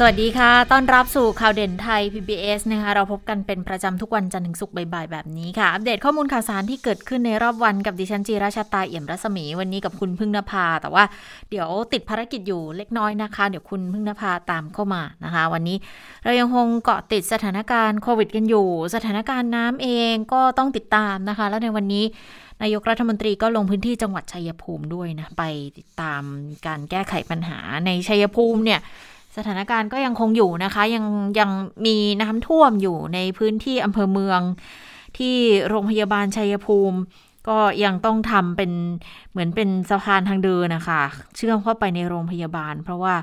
สวัสดีค่ะ ต้อนรับสู่ข่าวเด่นไทย PBS นะคะ เราพบกันเป็นประจำทุกวันจันทร์ถึงศุกร์บ่ายๆ แบบนี้ค่ะ อัปเดตข้อมูลข่าวสารที่เกิดขึ้นในรอบวันกับดิฉันจีราชาตาเอี่ยมรัศมี วันนี้กับคุณพึ่งนภา แต่ว่าเดี๋ยวติดภารกิจอยู่เล็กน้อยนะคะ เดี๋ยวคุณพึ่งนภาตามเข้ามานะคะ วันนี้เรายังคงเกาะติดสถานการณ์โควิดกันอยู่ สถานการณ์น้ำเองก็ต้องติดตามนะคะ แล้วในวันนี้นายกรัฐมนตรีก็ลงพื้นที่จังหวัดชัยภูมิด้วยนะ ไปติดตามการแก้ไขปัญหาในชัยภูมิเนี่ย สถานการณ์ก็ยังคงอยู่นะคะ ยังยังมีน้ำท่วมอยู่ในพื้นที่อำเภอเมือง ที่โรงพยาบาลชัยภูมิ ก็ยังต้องทำเป็นเหมือนเป็นสะพานทางเดินนะคะ เชื่อมเข้าไปในโรงพยาบาล เพราะว่า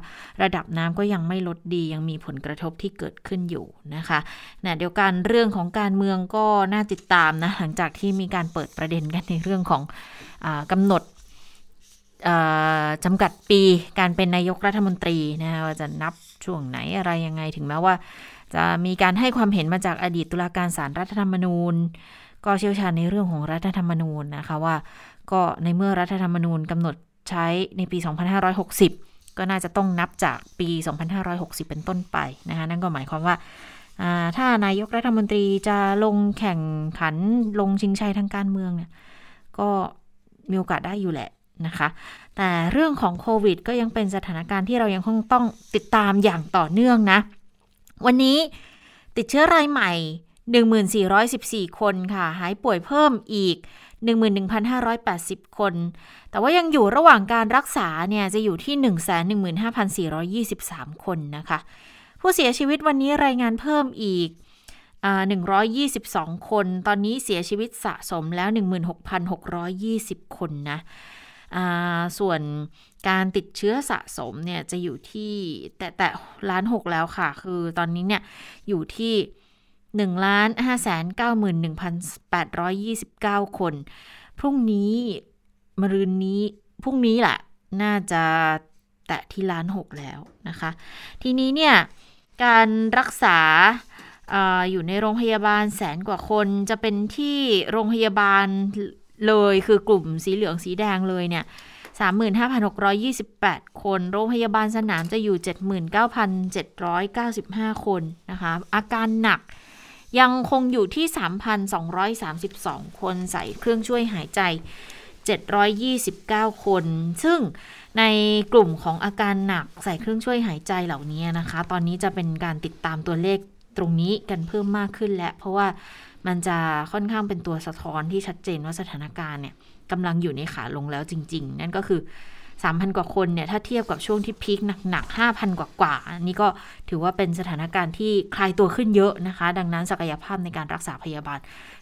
ระดับน้ำก็ยังไม่ลดดียังมีผลกระทบที่เกิดขึ้นอยู่นะคะนะเดียวกันเรื่องของการเมืองก็น่าติดตามนะหลังจากที่มีการเปิดประเด็นกันในเรื่องของอกำหนด จำกัดปีการเป็นนายกรัฐมนตรีนะคะว่าจะนับช่วงไหนอะไรยังไงถึงแม้ว่า จะมีการให้ความเห็นมาจากอดีตตุลาการศาลรรัฐธรรมนูญ ก็เชี่ยวชาญในเรื่องของรัฐธรรมนูญนะคะว่า ก็ในเมื่อรัฐธรรมนูญกำหนดใช้ในปี 2560 ก็น่าจะต้องนับจากปี 2560 เป็นต้นไปนะคะนั่นก็หมายความว่าถ้านายกรัฐมนตรีจะลงแข่งขันลงชิงชัยทางการเมืองเนี่ยก็มีโอกาสได้อยู่แหละ นะคะ แต่เรื่องของโควิด ก็ยังเป็นสถานการณ์ที่เรายังคงต้องติดตามอย่างต่อเนื่องนะ วันนี้ติดเชื้อรายใหม่ 1414 คนค่ะ หายป่วยเพิ่มอีก 11,580 คน แต่ว่ายังอยู่ระหว่างการรักษาเนี่ยจะอยู่ที่ 115,423 คนนะคะ ผู้เสียชีวิตวันนี้รายงานเพิ่มอีก122 คน ตอนนี้เสียชีวิตสะสมแล้ว 16,620 คนนะ ส่วนการติดเชื้อสะสมเนี่ยจะอยู่ที่แต่แต่ล้านหกแล้วค่ะ คือตอนนี้เนี่ยอยู่ที่หนึ่งล้านห้าแสนเก้าหมื่นหนึ่งพันแปดร้อยยี่สิบเก้าคน พรุ่งนี้มรืนนี้ พรุ่งนี้แหละน่าจะแตะที่ล้านหกแล้วนะคะ ทีนี้เนี่ยการรักษาออยู่ในโรงพยาบาลแสนกว่าคนจะเป็นที่โรงพยาบาล เลยคือกลุ่มสีเหลืองสีแดงเลยเนี่ย35,628 คน โรงพยาบาลสนามจะอยู่ 79,795 คนนะคะ อาการหนักยังคงอยู่ที่ 3,232 คนใส่เครื่องช่วยหายใจ 729 คน ซึ่งในกลุ่มของอาการหนักใส่เครื่องช่วยหายใจเหล่านี้นะคะ ตอนนี้จะเป็นการติดตามตัวเลขตรงนี้กันเพิ่มมากขึ้นแล้วเพราะว่า มันจะค่อนข้างเป็นตัวสะท้อนที่ชัดเจนว่าสถานการณ์เนี่ยกำลังอยู่ในขาลงแล้วจริง ๆ นั่นก็คือ 3,000 กว่าคนเนี่ยถ้าเทียบกับช่วงที่พีคหนักๆ5,000 กว่ากว่านี่ก็ถือว่าเป็นสถานการณ์ที่คลายตัวขึ้นเยอะนะคะ ดังนั้นศักยภาพในการรักษาพยาบาล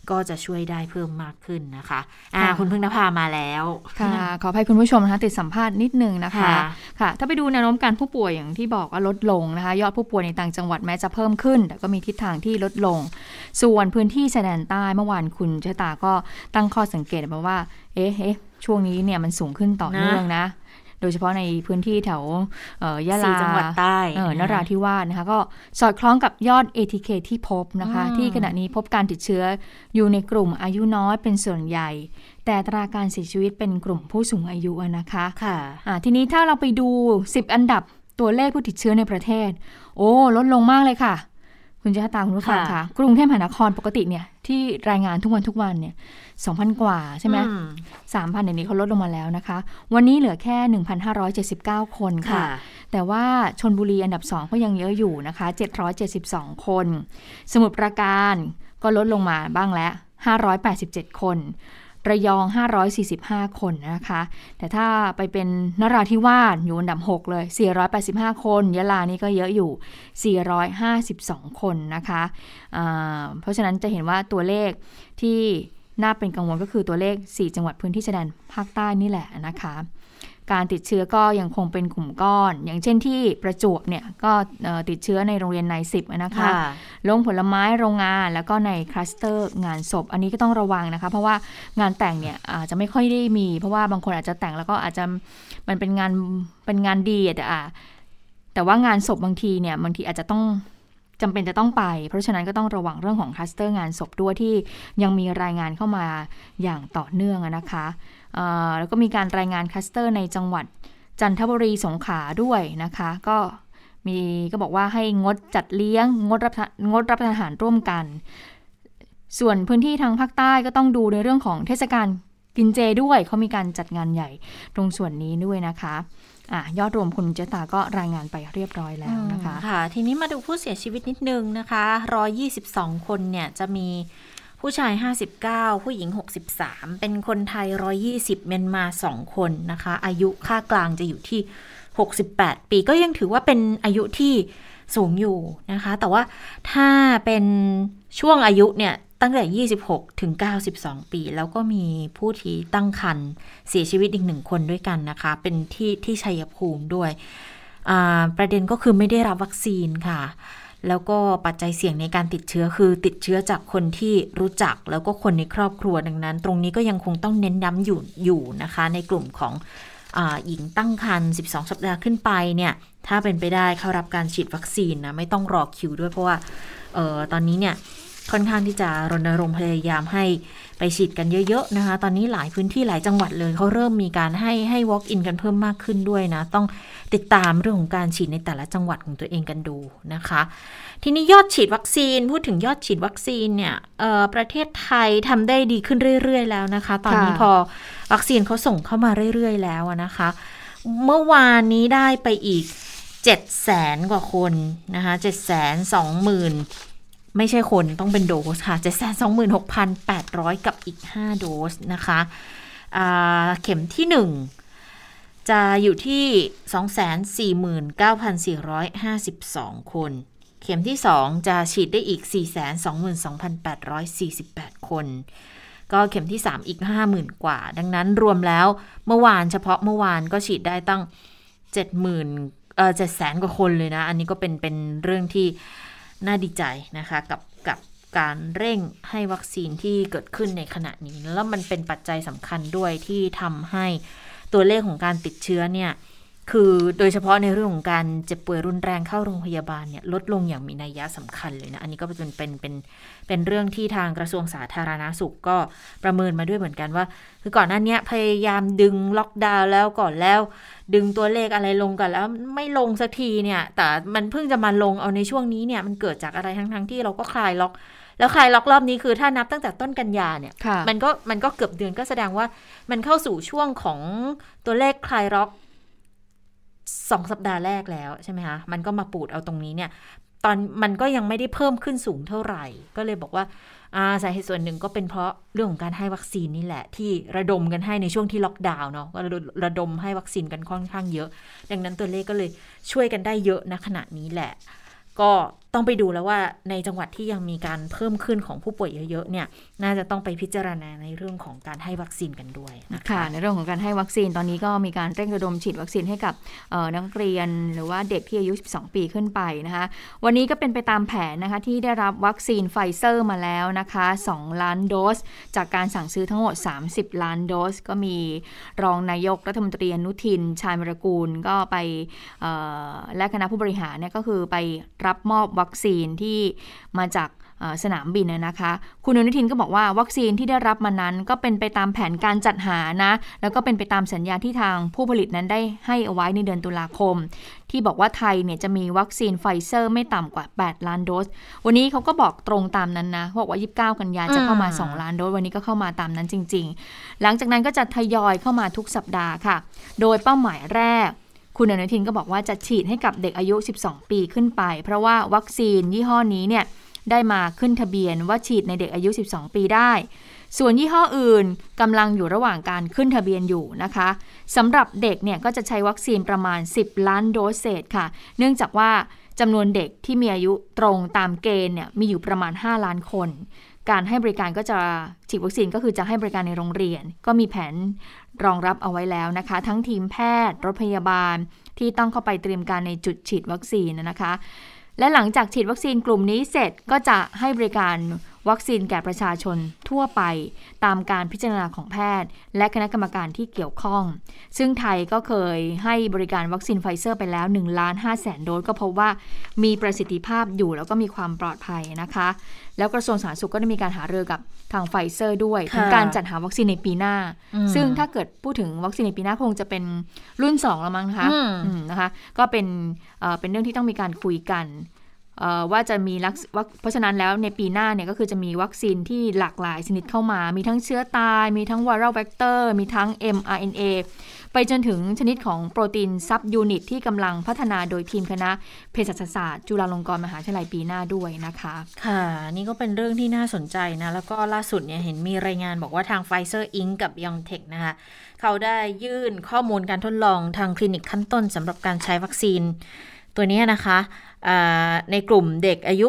ก็จะช่วยได้เพิ่มมากขึ้นนะคะอ่าคุณพึ่งนภามาแล้วค่ะขออภัยคุณผู้ชมนะคะติดสัมภาษณ์นิดนึงนะคะค่ะ ถ้าไปดูแนวโน้มการผู้ป่วยอย่างที่บอกว่าลดลงนะคะ ยอดผู้ป่วยในต่างจังหวัดแม้จะเพิ่มขึ้น แต่ก็มีทิศทางที่ลดลง ส่วนพื้นที่ชายแดนใต้เมื่อวานคุณเชตาก็ตั้งข้อสังเกตมาว่าเอ๊ะช่วงนี้เนี่ยมันสูงขึ้นต่อเนื่องนะ โดยเฉพาะในพื้นที่แถวยะลาจังหวัดใต้นราธิวาสนะคะก็สอดคล้องกับยอด ATK ที่พบนะคะ ที่ขณะนี้พบการติดเชื้ออยู่ในกลุ่มอายุน้อยเป็นส่วนใหญ่ แต่ตราการเสียชีวิตเป็นกลุ่มผู้สูงอายุนะคะค่ะะทีนี้ถ้าเราไปดู 10 อันดับตัวเลขผู้ติดเชื้อในประเทศ โอ้ ลดลงมากเลยค่ะ คุณจะตาคุณผู้ฟังค่ะ กรุงเทพมหานครปกติเนี่ยที่รายงานทุกวันทุกวันเนี่ยสองพันกว่าใช่ไหมสามพันเดี๋ยวนี้เขาลดลงมาแล้วนะคะ วันนี้เหลือแค่หนึ่งพันห้าร้อยเจ็ดสิบเก้าคนค่ะ แต่ว่าชนบุรีอันดับสองก็ยังเยอะอยู่นะคะเจ็ดร้อยเจ็ดสิบสองคน สมุทรปราการก็ลดลงมาบ้างแล้วห้าร้อยแปดสิบเจ็ดคน ระยอง 545 คนนะคะ แต่ถ้าไปเป็นนราธิวาสอยู่อันดับ 6 เลย 485 คน ยะลานี่ก็เยอะอยู่ 452 คนนะคะะเพราะฉะนั้นจะเห็นว่าตัวเลขที่น่าเป็นกังวลก็คือตัวเลข 4 จังหวัดพื้นที่ชายแดนภาคใต้นี่แหละนะคะ การติดเชื้อก็ยังคงเป็นกลุ่มก้อน อย่างเช่นที่ประจวบเนี่ยก็ติดเชื้อในโรงเรียนในสิบนะคะลงผลไม้โรงงานแล้วก็ในคลัสเตอร์งานศพ อันนี้ก็ต้องระวังนะคะ เพราะว่างานแต่งเนี่ยอาจจะไม่ค่อยได้มี เพราะว่าบางคนอาจจะแต่งแล้วก็อาจจะมันเป็นงานเป็นงานดีแต่แต่ว่างานศพบางทีเนี่ยบางทีอาจจะต้อง จำเป็นจะต้องไป เพราะฉะนั้นก็ต้องระวังเรื่องของคลัสเตอร์งานศพด้วยที่ยังมีรายงานเข้ามาอย่างต่อเนื่องนะคะแล้วก็มีการรายงานคลัสเตอร์ในจังหวัดจันทบุรีสงขลาด้วยนะคะ ก็มีก็บอกว่าให้งดจัดเลี้ยง งดรับงดรับประทานอาหารร่วมกัน ส่วนพื้นที่ทางภาคใต้ก็ต้องดูในเรื่องของเทศกาลกินเจด้วยเขามีการจัดงานใหญ่ตรงส่วนนี้ด้วยนะคะ อะยอดรวมคุณเจตาก็รายงานไปเรียบร้อยแล้วนะคะค่ะ ทีนี้มาดูผู้เสียชีวิตนิดนึงนะคะ 122 คนเนี่ยจะมีผู้ชาย 59 ผู้หญิง 63 เป็นคนไทย 120 เมียนมา 2 คนนะคะ อายุค่ากลางจะอยู่ที่ 68 ปีก็ยังถือว่าเป็นอายุที่สูงอยู่นะคะ แต่ว่าถ้าเป็นช่วงอายุเนี่ย ตั้งแต่ 26 ถึง 92 ปี แล้วก็มีผู้ที่ตั้งครรภ์เสียชีวิตอีกหนึ่งคนด้วยกันนะคะ เป็นที่ที่ชัยภูมิด้วย ประเด็นก็คือไม่ได้รับวัคซีนค่ะ แล้วก็ปัจจัยเสี่ยงในการติดเชื้อคือติดเชื้อจากคนที่รู้จักแล้วก็คนในครอบครัวดังนั้น ตรงนี้ก็ยังคงต้องเน้นย้ำอยู่อยู่นะคะ ในกลุ่มของอหญิงตั้งครรภ์ 12 สัปดาห์ขึ้นไปเนี่ย ถ้าเป็นไปได้เข้ารับการฉีดวัคซีนนะ ไม่ต้องรอคิวด้วยเพราะว่าออตอนนี้เนี่ย ค่อนข้างที่จะรณรงค์พยายามให้ไปฉีดกันเยอะๆนะคะ ตอนนี้หลายพื้นที่หลายจังหวัดเลยเขาเริ่มมีการให้ให้ walk in กันเพิ่มมากขึ้นด้วยนะ ต้องติดตามเรื่องของการฉีดในแต่ละจังหวัดของตัวเองกันดูนะคะ ทีนี้ยอดฉีดวัคซีน พูดถึงยอดฉีดวัคซีนเนี่ยประเทศไทยทำได้ดีขึ้นเรื่อย ๆ แล้วนะคะ ตอนนี้พอวัคซีนเขาส่งเข้ามาเรื่อย ๆ แล้วนะคะ เมื่อวานนี้ได้ไปอีก7 0 0แสนกว่าคนนะคะ7 2 0 0 0 0 ไม่ใช่คนต้องเป็นโดสค่ะ 726,800 กับอีก 5 โดสนะคะเข็มที่ 1 จะอยู่ที่ 249,452 คน เข็มที่ 2 จะฉีดได้อีก 422,848 คน ก็เข็มที่ 3 อีก 50,000 กว่า ดังนั้นรวมแล้วเมื่อวานเฉพาะเมื่อวานก็ฉีดได้ตั้ง 70,000เอ่อ700,000กว่าคนเลยนะ อันนี้ก็เป็นเป็นเรื่องที่ น่าดีใจนะคะกับกับการเร่งให้วัคซีนที่เกิดขึ้นในขณะนี้ แล้วมันเป็นปัจจัยสำคัญด้วยที่ทำให้ตัวเลขของการติดเชื้อเนี่ย คือโดยเฉพาะในเรื่องของการเจ็บป่วยรุนแรงเข้าโรงพยาบาลเนี่ยลดลงอย่างมีนัยยะสำคัญเลยนะ อันนี้ก็เป็นเป็นเป็นเป็นเรื่องที่ทางกระทรวงสาธารณาสุขก็ประเมินมาด้วยเหมือนกันว่า คือก่อนหน้านี้พยายามดึงล็อกดาวน์แล้วก่อนแล้ว ดึงตัวเลขอะไรลงกันแล้วไม่ลงสักทีเนี่ย แต่มันเพิ่งจะมาลงเอาในช่วงนี้เนี่ยมันเกิดจากอะไรทั้งๆทที่เราก็คลายล็อกแล้วคลายล็อกรอบนี้คือถ้านับตั้งแต่ต้นกันยาเนี่ยมันก็มันก็เกือบเดือนก็แสดงว่ามันเข้าสู่ช่วงของตัวเลขคลายล็อก สองสัปดาห์แรกแล้วใช่ไหมคะ มันก็มาปูดเอาตรงนี้เนี่ย ตอนมันก็ยังไม่ได้เพิ่มขึ้นสูงเท่าไหร่ ก็เลยบอกว่าสาเหตุส่วนหนึ่งก็เป็นเพราะเรื่องของการให้วัคซีนนี่แหละ ที่ระดมกันให้ในช่วงที่ล็อกดาวน์เนาะก็ระดมให้วัคซีนกันค่อนข้างเยอะ ดังนั้นตัวเลขก็เลยช่วยกันได้เยอะนะขณะนี้แหละ ก็ ต้องไปดูแล้วว่าในจังหวัดที่ยังมีการเพิ่มขึ้นของผู้ป่วยเยอะๆเนี่ยน่าจะต้องไปพิจารณาในเรื่องของการให้วัคซีนกันด้วยนะคะในเรื่องของการให้วัคซีนตอนนี้ก็มีการเร่งระดมฉีดวัคซีนให้กับนักเรียนหรือว่าเด็กที่อายุ 12 ปีขึ้นไปนะคะวันนี้ก็เป็นไปตามแผนนะคะที่ได้รับวัคซีนไฟเซอร์มาแล้วนะคะ 2 ล้านโดส จากการสั่งซื้อทั้งหมด 30 ล้านโดส ก็มีรองนายกรัฐมนตรีอนุทิน ชาญวีรกูลก็ไปและคณะผู้บริหารเนี่ยก็คือไปรับมอบวัคซีนที่มาจากสนามบินนะคะ คุณอนุทินก็บอกว่าวัคซีนที่ได้รับมานั้น ก็เป็นไปตามแผนการจัดหานะ แล้วก็เป็นไปตามสัญญาที่ทางผู้ผลิตนั้นได้ให้เอาไว้ในเดือนตุลาคม ที่บอกว่าไทยเนี่ยจะมีวัคซีนไฟเซอร์ไม่ต่ำกว่า 8 ล้านโดส วันนี้เขาก็บอกตรงตามนั้นนะบอกว่า 29 กันยาจะเข้ามา 2 ล้านโดส วันนี้ก็เข้ามาตามนั้นจริง ๆ หลังจากนั้นก็จะทยอยเข้ามาทุกสัปดาห์ค่ะ โดยเป้าหมายแรก คุณอนุทินก็บอกว่าจะฉีดให้กับเด็กอายุ 12 ปีขึ้นไป เพราะว่าวัคซีนยี่ห้อนี้เนี่ยได้มาขึ้นทะเบียนว่าฉีดในเด็กอายุ 12 ปีได้ ส่วนยี่ห้ออื่นกำลังอยู่ระหว่างการขึ้นทะเบียนอยู่นะคะสำหรับเด็กเนี่ยก็จะใช้วัคซีนประมาณ 10 ล้านโดสเศษค่ะ เนื่องจากว่าจำนวนเด็กที่มีอายุตรงตามเกณฑ์เนี่ยมีอยู่ประมาณ 5 ล้านคน การให้บริการก็จะฉีดวัคซีนก็คือจะให้บริการในโรงเรียน ก็มีแผน รองรับเอาไว้แล้วนะคะ ทั้งทีมแพทย์ รถพยาบาลที่ต้องเข้าไปเตรียมการในจุดฉีดวัคซีนนะคะ และหลังจากฉีดวัคซีนกลุ่มนี้เสร็จก็จะให้บริการ วัคซีนแก่ประชาชนทั่วไป ตามการพิจารณาของแพทย์ และคณะกรรมการที่เกี่ยวข้อง ซึ่งไทยก็เคยให้บริการวัคซีนไฟเซอร์ไปแล้ว1ล้าน5แสนโดสก็พบว่ามีประสิทธิภาพอยู่แล้วก็มีความปลอดภัยนะคะ แล้วกระทรวงสาธารณสุขก็ได้มีการหารือกับทางไฟเซอร์ด้วยถึงการจัดหาวัคซีนในปีหน้า ซึ่งถ้าเกิดพูดถึงวัคซีนในปีหน้าคงจะเป็นรุ่น2แล้วมั้งนะคะนะคะ ก็เป็นเป็นเรื่องที่ต้องมีการคุยกัน ว่าจะมีลักเพราะฉะนั้นแล้วในปีหน้าเนี่ยก็คือจะมีวัคซีนที่หลากหลายชนิดเข้ามา มีทั้งเชื้อตาย มีทั้ง viral vector มีทั้ง mRNA ไปจนถึงชนิดของโปรตีน subunit ที่กำลังพัฒนาโดยทีมคณะเภสัชศาสตร์จุฬาลงกรณ์มหาวิทยาลัยปีหน้าด้วยนะคะ ค่ะ นี่ก็เป็นเรื่องที่น่าสนใจนะ แล้วก็ล่าสุดเนี่ยเห็นมีรายงานบอกว่าทางไฟเซอร์ Inc กับ BioNTech นะคะเขาได้ยื่นข้อมูลการทดลองทางคลินิกขั้นต้นสำหรับการใช้วัคซีนตัวนี้นะคะ ในกลุ่มเด็กอายุ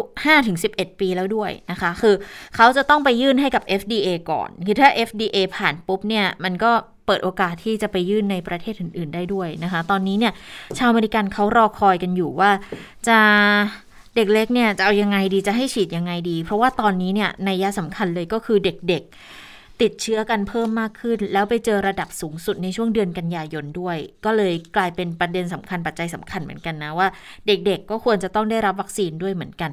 5-11 ปีแล้วด้วยนะคะ คือเขาจะต้องไปยื่นให้กับ FDA ก่อน คือถ้า FDA ผ่านปุ๊บเนี่ย มันก็เปิดโอกาสที่จะไปยื่นในประเทศอื่น ๆ ได้ด้วยนะคะ ตอนนี้เนี่ย ชาวอเมริกันเขารอคอยกันอยู่ว่าจะเด็กเล็กเนี่ยจะเอายังไงดีจะให้ฉีดยังไงดี เพราะว่าตอนนี้เนี่ยในยะสำคัญเลยก็คือเด็กๆ ติดเชื้อกันเพิ่มมากขึ้น แล้วไปเจอระดับสูงสุดในช่วงเดือนกันยายนด้วย ก็เลยกลายเป็นประเด็นสำคัญปัจจัยสำคัญเหมือนกันนะว่า เด็กๆ ก็ควรจะต้องได้รับวัคซีนด้วยเหมือนกัน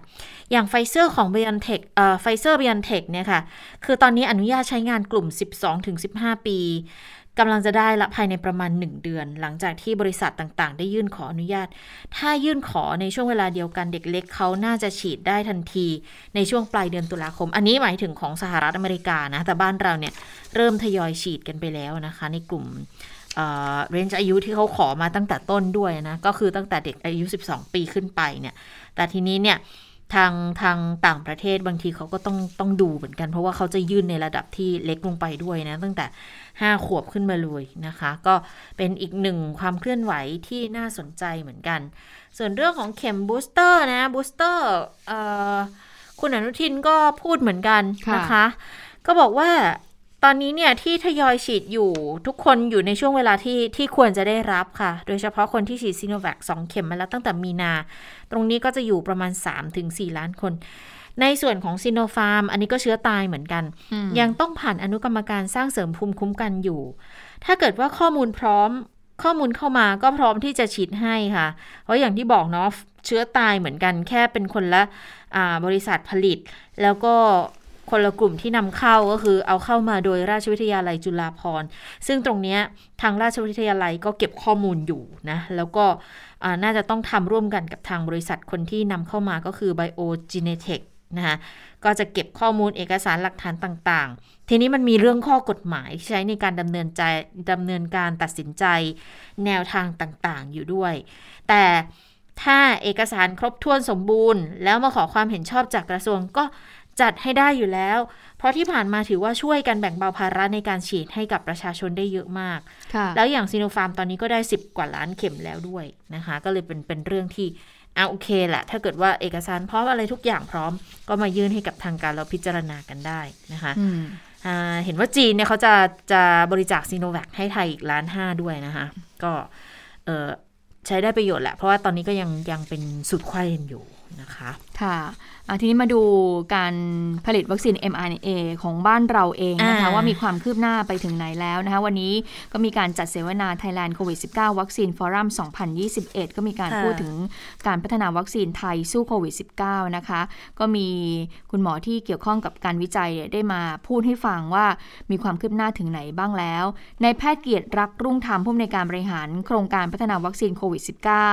อย่างไฟเซอร์ของ b i o n t e c h เอ่อไฟเซอร์ BioNTech เนี่ยค่ะ คือตอนนี้อนุญาตใช้งานกลุ่ม 12-15 ปี กำลังจะได้ละภายในประมาณ 1 เดือน หลังจากที่บริษัทต่างๆ ได้ยื่นขออนุญาต ถ้ายื่นขอในช่วงเวลาเดียวกันเด็กเล็กเขาน่าจะฉีดได้ทันทีในช่วงปลายเดือนตุลาคม อันนี้หมายถึงของสหรัฐอเมริกานะแต่บ้านเราเนี่ยเริ่มทยอยฉีดกันไปแล้วนะคะ ในกลุ่ม range อายุที่เขาขอมาตั้งแต่ต้นด้วยนะ ก็คือตั้งแต่เด็กอายุ 12 ปีขึ้นไปเนี่ย แต่ทีนี้เนี่ย ทางทางต่างประเทศบางทีเขาก็ต้องต้องดูเหมือนกัน เพราะว่าเขาจะยื่นในระดับที่เล็กลงไปด้วยนะ ตั้งแต่ 5 ขวบขึ้นมาเลยนะคะ ก็เป็นอีกหนึ่งความเคลื่อนไหวที่น่าสนใจเหมือนกัน ส่วนเรื่องของเข็ม booster นะ boosterคุณอนุทินก็พูดเหมือนกันนะคะ ก็บอกว่า ตอนนี้เนี่ยที่ทยอยฉีดอยู่ทุกคนอยู่ในช่วงเวลาที่ที่ควรจะได้รับค่ะ โดยเฉพาะคนที่ฉีดซีโนแวค2เข็มมาแล้วตั้งแต่มีนา ตรงนี้ก็จะอยู่ประมาณ 3-4 ล้านคน ในส่วนของซีโนฟาร์ม อันนี้ก็เชื้อตายเหมือนกัน ยังต้องผ่านอนุกรรมการสร้างเสริมภูมิคุ้มกันอยู่ ถ้าเกิดว่าข้อมูลพร้อมข้อมูลเข้ามาก็พร้อมที่จะฉีดให้ค่ะ เพราะอย่างที่บอกเนาะเชื้อตายเหมือนกันแค่เป็นคนละบริษัทผลิต แล้วก็ คนละกลุ่มที่นำเข้าก็คือเอาเข้ามาโดยราชวิทยาลัยจุฬาภรณ์ ซึ่งตรงนี้ทางราชวิทยาลัยก็เก็บข้อมูลอยู่นะ แล้วก็น่าจะต้องทำร่วมกันกับทางบริษัทคนที่นำเข้ามาก็คือ BioGenetech นะคะก็จะเก็บข้อมูลเอกสารหลักฐานต่างๆ ทีนี้มันมีเรื่องข้อกฎหมายที่ใช้ในการดำเนินใจดำเนินการตัดสินใจแนวทางต่างๆ อยู่ด้วย แต่ถ้าเอกสารครบถ้วนสมบูรณ์ แล้วมาขอความเห็นชอบจากกระทรวงก็ จัดให้ได้อยู่แล้ว เพราะที่ผ่านมาถือว่าช่วยกันแบ่งเบาภาระในการฉีดให้กับประชาชนได้เยอะมาก แล้วอย่างซีโนฟาร์มตอนนี้ก็ได้ 10 กว่าล้านเข็มแล้วด้วยนะคะ ก็เลยเป็นเป็นเรื่องที่เอาโอเคแหละ ถ้าเกิดว่าเอกสารพร้อมอะไรทุกอย่างพร้อม ก็มายื่นให้กับทางการเราพิจารณากันได้นะคะเห็นว่าจีนเนี่ยเขาจะจะบริจาคซีโนแวคให้ไทยอีกล้านห้าด้วยนะคะ ก็ใช้ได้ประโยชน์แหละ เพราะว่าตอนนี้ก็ยังยังเป็นสุดไข่อยู่นะคะ ค่ะ ทีนี้มาดูการผลิตวัคซีน mRNA ของบ้านเราเองนะคะว่ามีความคืบหน้าไปถึงไหนแล้วนะคะวันนี้ก็มีการจัดเสวนา Thailand COVID 19 วัคซีนฟอรัม 2021 ก็มีการพูดถึงการพัฒนาวัคซีนไทยสู้โควิด -19 นะคะ ก็มีคุณหมอที่เกี่ยวข้องกับการวิจัยได้มาพูดให้ฟังว่ามีความคืบหน้าถึงไหนบ้างแล้ว นายแพทย์เกียรติรักษ์รุ่งธรรมผู้อำนวยการบริหาร โครงการพัฒนาวัคซีนโควิด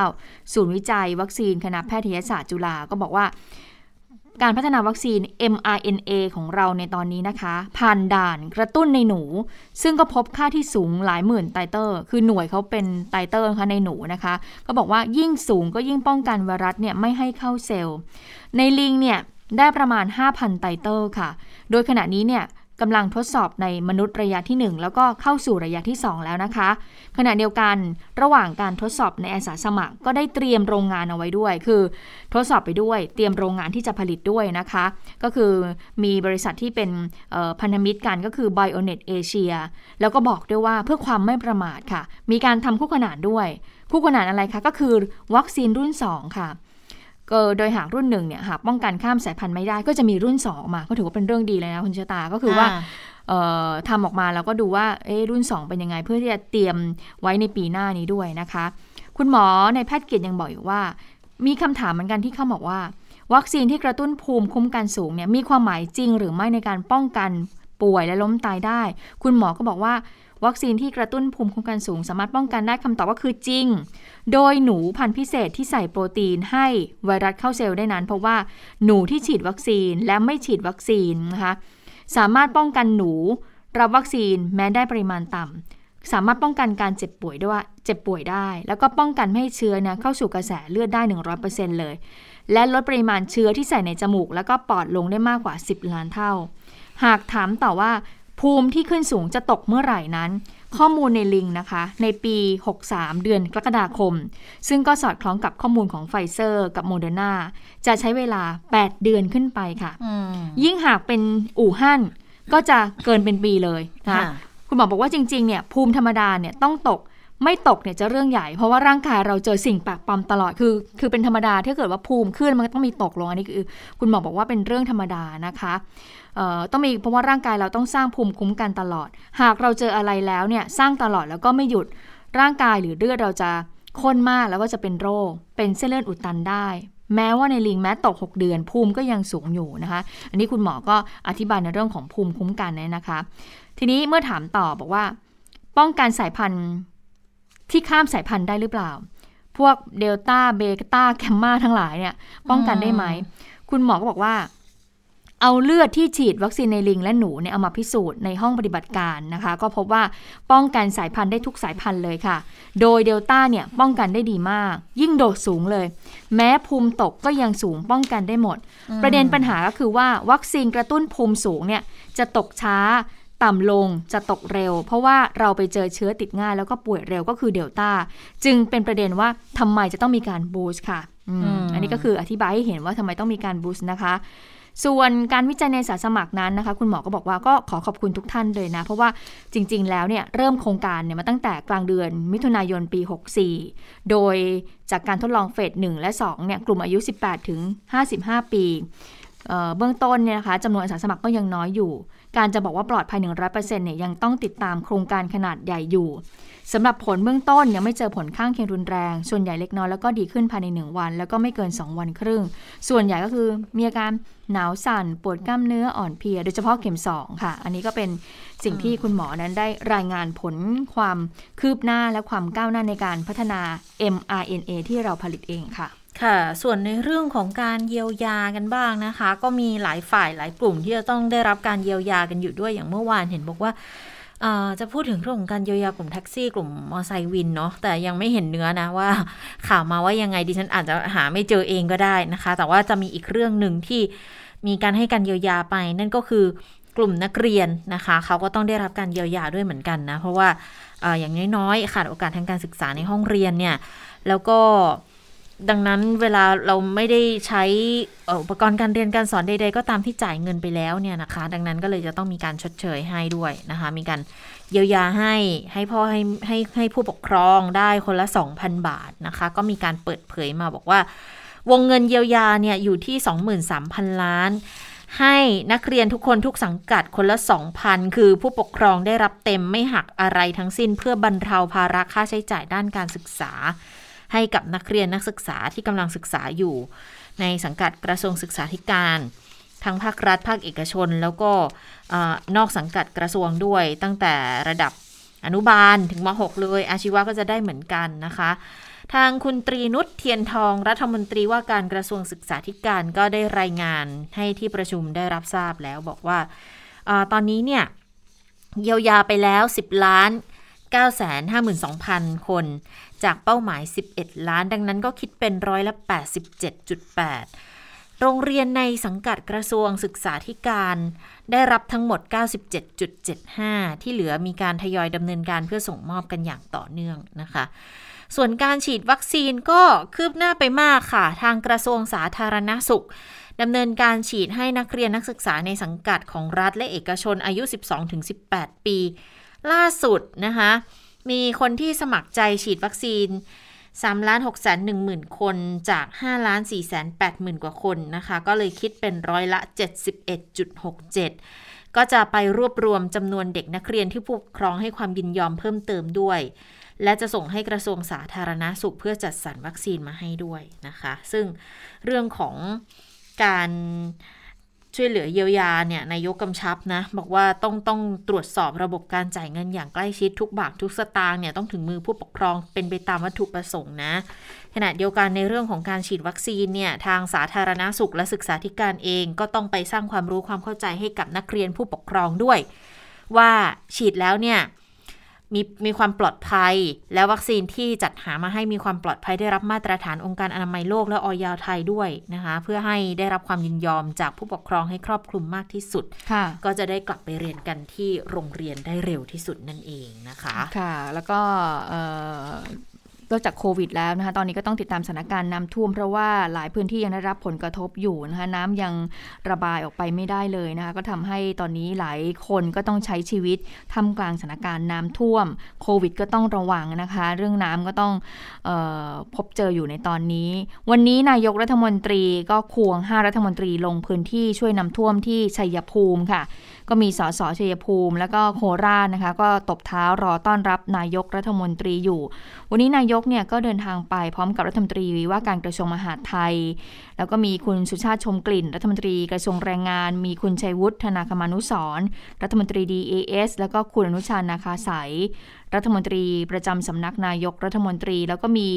-19 ศูนย์วิจัย วัคซีนคณะแพทยศาสตร์จุฬาก็บอกว่า การพัฒนาวัคซีน mRNA ของเราในตอนนี้นะคะ ผ่านด่านกระตุ้นในหนู ซึ่งก็พบค่าที่สูงหลายหมื่น titer คือหน่วยเขาเป็น titer ค่ะในหนูนะคะ ก็บอกว่ายิ่งสูงก็ยิ่งป้องกันไวรัสเนี่ยไม่ให้เข้าเซลล์ ในลิงเนี่ยได้ประมาณ 5,000 ไตเตอร์ค่ะ โดยขณะนี้เนี่ย กำลังทดสอบในมนุษย์ระยะที่ 1 แล้วก็เข้าสู่ระยะที่ 2 แล้วนะคะ ขณะเดียวกันระหว่างการทดสอบในอาสาสมัคร ก็ได้เตรียมโรงงานเอาไว้ด้วย คือทดสอบไปด้วยเตรียมโรงงานที่จะผลิตด้วยนะคะ ก็คือมีบริษัทที่เป็นพันธมิตรกันก็คือ Bionet Asia แล้วก็บอกด้วยว่าเพื่อความไม่ประมาทค่ะ มีการทำคู่ขนานด้วย คู่ขนานอะไรคะก็คือวัคซีนรุ่น 2 ค่ะ ก็โดยหากรุ่นหนึ่งเนี่ยหากป้องกันข้ามสายพันธุ์ไม่ได้ ก็จะมีรุ่น2ออกมา ก็ถือว่าเป็นเรื่องดีเลยนะคุณชะตา ก็คือว่าทำออกมาแล้วก็ดูว่าเอรุ่น 2 เป็นยังไง เพื่อที่จะเตรียมไว้ในปีหน้านี้ด้วยนะคะ คุณหมอในแพทย์เกียรติยังบอกอยู่ว่า มีคำถามเหมือนกันที่เขาบอกว่า วัคซีนที่กระตุ้นภูมิคุ้มกันสูงเนี่ยมีความหมายจริงหรือไม่ในการป้องกันป่วยและล้มตายได้ คุณหมอก็บอกว่า วัคซีนที่กระตุ้นภูมิคุ้มกันสูง สามารถป้องกันได้คำตอบว่าคือจริง โดยหนูพันธุ์พิเศษที่ใส่โปรตีนให้ไวรัสเข้าเซลล์ได้นั้น เพราะว่าหนูที่ฉีดวัคซีนและไม่ฉีดวัคซีนนะคะสามารถป้องกันหนูรับวัคซีนแม้ได้ปริมาณต่ำสามารถป้องกันการเจ็บป่วยด้วยเจ็บป่วยได้ แล้วก็ป้องกันไม่ให้เชื้อนะเข้าสู่กระแสเลือดได้ 100%เลย และลดปริมาณเชื้อที่ใส่ในจมูก แล้วก็ปอดลงได้มากกว่า 10 ล้านเท่า หากถามต่อว่า ภูมิที่ขึ้นสูงจะตกเมื่อไหร่นั้น ข้อมูลในลิงนะคะ ในปี 63 เดือนกรกฎาคม ซึ่งก็สอดคล้องกับข้อมูลของไฟเซอร์กับโมเดอร์นาจะใช้เวลา 8 เดือนขึ้นไปค่ะ ยิ่งหากเป็นอู่ฮั่นก็จะเกินเป็นปีเลยนะคุณหมอบอกว่าจริงๆเนี่ยภูมิธรรมดาเนี่ยต้องตกไม่ตกเนี่ยจะเรื่องใหญ่ เพราะว่าร่างกายเราเจอสิ่งแปลกปลอมตลอดคือ คือเป็นธรรมดาถ้าเกิดว่าภูมิขึ้นมันก็ต้องมีตกลงอันนี้คือ คุณหมอบอกว่าเป็นเรื่องธรรมดานะคะ ต้องมีเพราะว่าร่างกายเราต้องสร้างภูมิคุ้มกันตลอด หากเราเจออะไรแล้วเนี่ยสร้างตลอดแล้วก็ไม่หยุดร่างกายหรือเลือดเราจะข้นมากแล้วก็จะเป็นโรค เป็นเส้นเลือดอุดตันได้ แม้ว่าในลิงแม้ตก 6 เดือน ภูมิก็ยังสูงอยู่นะคะ อันนี้คุณหมอก็อธิบายในเรื่องของภูมิคุ้มกันเนี่ยนะคะ ทีนี้เมื่อถามต่อบอกว่า ป้องกันสายพันธุ์ที่ข้ามสายพันธุ์ได้หรือเปล่า พวกเดลต้าเบต้าแกมมาทั้งหลายเนี่ยป้องกันได้ไหม คุณหมอก็บอกว่า เอาเลือดที่ฉีดวัคซีนในลิงและหนูเนี่ยเอามาพิสูจน์ในห้องปฏิบัติการนะคะ ก็พบว่าป้องกันสายพันธุ์ได้ทุกสายพันธุ์เลยค่ะ โดยเดลต้าเนี่ยป้องกันได้ดีมาก ยิ่งโดดสูงเลย แม้ภูมิตกก็ยังสูงป้องกันได้หมด ประเด็นปัญหาก็คือว่าวัคซีนกระตุ้นภูมิสูงเนี่ยจะตกช้าต่ำลงจะตกเร็ว เพราะว่าเราไปเจอเชื้อติดง่าย แล้วก็ป่วยเร็วก็คือเดลต้าจึงเป็นประเด็นว่าทำไมจะต้องมีการบูสต์ค่ะอันนี้ก็คืออธิบายให้เห็นว่าทำไมต้องมีการบูสต์นะคะ ส่วนการวิจัยในสาสมัครนั้นนะคะ คุณหมอก็บอกว่าก็ขอขอบคุณทุกท่านเลยนะ เพราะว่าจริง ๆ แล้วเนี่ยเริ่มโครงการเนี่ยมาตั้งแต่กลางเดือนมิถุนายนปี 64 โดยจากการทดลองเฟส 1 และ 2 เนี่ยกลุ่มอายุ 18 ถึง 55 ปีเบื้องต้นเนี่ยนะคะจำนวนอาสาสมัครก็ยังน้อยอยู่ การจะบอกว่าปลอดภัย 100%เนี่ยยังต้องติดตามโครงการขนาดใหญ่อยู่สำหรับผลเบื้องต้นยังไม่เจอผลข้างเคียงรุนแรง ส่วนใหญ่เล็กน้อยแล้วก็ดีขึ้นภายใน 1 วัน แล้วก็ไม่เกิน 2 วันครึ่ง ส่วนใหญ่ก็คือมีอาการหนาวสั่น ปวดกล้ามเนื้ออ่อนเพลีย โดยเฉพาะเข็ม 2 ค่ะ อันนี้ก็เป็นสิ่งที่คุณหมอนั้นได้รายงานผลความคืบหน้าและความก้าวหน้าในการพัฒนา mRNA ที่เราผลิตเองค่ะ ค่ะ ส่วนในเรื่องของการเยียวยากันบ้างนะคะ ก็มีหลายฝ่ายหลายกลุ่มที่จะต้องได้รับการเยียวยากันอยู่ด้วยอย่างเมื่อวานเห็นบอกว่าจะพูดถึงเรื่องของการเยียวยากลุ่มแท็กซี่กลุ่มมอไซค์วินเนาะแต่ยังไม่เห็นเนื้อนะว่า ข่าวมาว่ายังไงดิฉันอาจจะหาไม่เจอเองก็ได้นะคะ แต่ว่าจะมีอีกเรื่องหนึ่งที่มีการให้การเยียวยาไป นั่นก็คือกลุ่มนักเรียนนะคะ เขาก็ต้องได้รับการเยียวยาด้วยเหมือนกันนะ เพราะว่าอย่างน้อยๆขาดโอกาสทางการศึกษาในห้องเรียนเนี่ยแล้วก็ ดังนั้นเวลาเราไม่ได้ใช้อุปกรณ์การเรียนการสอนใดๆก็ตามที่จ่ายเงินไปแล้วเนี่ยนะคะ ดังนั้นก็เลยจะต้องมีการชดเชยให้ด้วยนะคะ มีการเยียวยาให้ให้พ่อให้ให้ให้ผู้ปกครองได้คนละ 2,000 บาทนะคะ ก็มีการเปิดเผยมาบอกว่า วงเงินเยียวยาเนี่ยอยู่ที่ 23,000 ล้าน ให้นักเรียนทุกคนทุกสังกัดคนละ 2,000 คือผู้ปกครองได้รับเต็มไม่หักอะไรทั้งสิ้นเพื่อบรรเทาภาระค่าใช้จ่ายด้านการศึกษา ให้กับนักเรียนนักศึกษาที่กำลังศึกษาอยู่ ในสังกัดกระทรวงศึกษาธิการทั้งภาครัฐภาคเอกชน แล้วก็นอกสังกัดกระทรวงด้วย ตั้งแต่ระดับอนุบาลถึงม .6 เลย อาชีวะก็จะได้เหมือนกันนะคะ ทางคุณตรีนุชเทียนทองรัฐมนตรีว่าการกระทรวงศึกษาธิการก็ได้รายงานให้ที่ประชุมได้รับทราบแล้วบอกว่าอตอนนี้เนี่ยเยียวยาไปแล้ว 10 ล้าน 952,000 คน จากเป้าหมาย 11 ล้าน ดังนั้นก็คิดเป็นร้อยละ 87.8 โรงเรียนในสังกัดกระทรวงศึกษาธิการ ได้รับทั้งหมด 97.75 ที่เหลือมีการทยอยดำเนินการเพื่อส่งมอบกันอย่างต่อเนื่องนะคะส่วนการฉีดวัคซีนก็คืบหน้าไปมากค่ะ ทางกระทรวงสาธารณสุขดำเนินการฉีดให้นักเรียนนักศึกษาในสังกัดของรัฐและเอกชนอายุ 12-18 ปี ล่าสุดนะคะ มีคนที่สมัครใจฉีดวัคซีน3ล้าน6แสน1หมื่นคนจาก5ล้าน4แสน8หมื่นกว่าคนนะคะ ก็เลยคิดเป็นร้อยละ 71.67 ก็จะไปรวบรวมจำนวนเด็กนักเรียนที่ผู้ปกครองให้ความยินยอมเพิ่มเติมด้วย และจะส่งให้กระทรวงสาธารณาสุขเพื่อจัดสรรวัคซีนมาให้ด้วยนะคะ ซึ่งเรื่องของการ ช่วยเหลือเยียวยาเนี่ยนายกกำชับนะ บอกว่าต้องต้องตรวจสอบระบบการจ่ายเงินอย่างใกล้ชิดทุกบาททุกสตางค์เนี่ยต้องถึงมือผู้ปกครองเป็นไปตามวัตถุประสงค์นะขณะเดียวกันในเรื่องของการฉีดวัคซีนเนี่ยทางสาธารณาสุขและศึกษาธิการเองก็ต้องไปสร้างความรู้ความเข้าใจให้กับนักเรียนผู้ปกครองด้วย ว่าฉีดแล้วเนี่ย มีมีความปลอดภัย และวัคซีนที่จัดหามาให้มีความปลอดภัยได้รับมาตรฐานองค์การอนามัยโลกและออยไทยด้วยนะคะ เพื่อให้ได้รับความยินยอมจากผู้ปกครองให้ครอบคลุมมากที่สุดค่ะก็จะได้กลับไปเรียนกันที่โรงเรียนได้เร็วที่สุดนั่นเองนะคะ ค่ะ แล้วก็เอ่อ นอกจากโควิดแล้วนะคะ ตอนนี้ก็ต้องติดตามสถานการณ์น้ำท่วม เพราะว่าหลายพื้นที่ยังได้รับผลกระทบอยู่นะคะ น้ำยังระบายออกไปไม่ได้เลยนะคะ ก็ทำให้ตอนนี้หลายคนก็ต้องใช้ชีวิตท่ามกลางสถานการณ์น้ำท่วม โควิดก็ต้องระวังนะคะ เรื่องน้ำก็ต้องออพบเจออยู่ในตอนนี้ วันนี้นายกรัฐมนตรีก็ควง 5 รัฐมนตรีลงพื้นที่ช่วยน้ำท่วมที่ชัยภูมิค่ะ ก็มีสสชัยภูมิ แล้วก็โคราชนะคะ ก็ตบเท้ารอต้อนรับนายกรัฐมนตรีอยู่ วันนี้นายกเนี่ยก็เดินทางไปพร้อมกับรัฐมนตรีว่าการกระทรวงมหาดไทย แล้วก็มีคุณสุชาติชมกลิ่น รัฐมนตรีกระทรวงแรงงาน มีคุณชัยวุฒิธนาคมานุสรรัฐมนตรี DAS แล้วก็คุณอนุชานาคาสายรัฐมนตรีประจำสำนักนายกรัฐมนตรีแล้วก็มี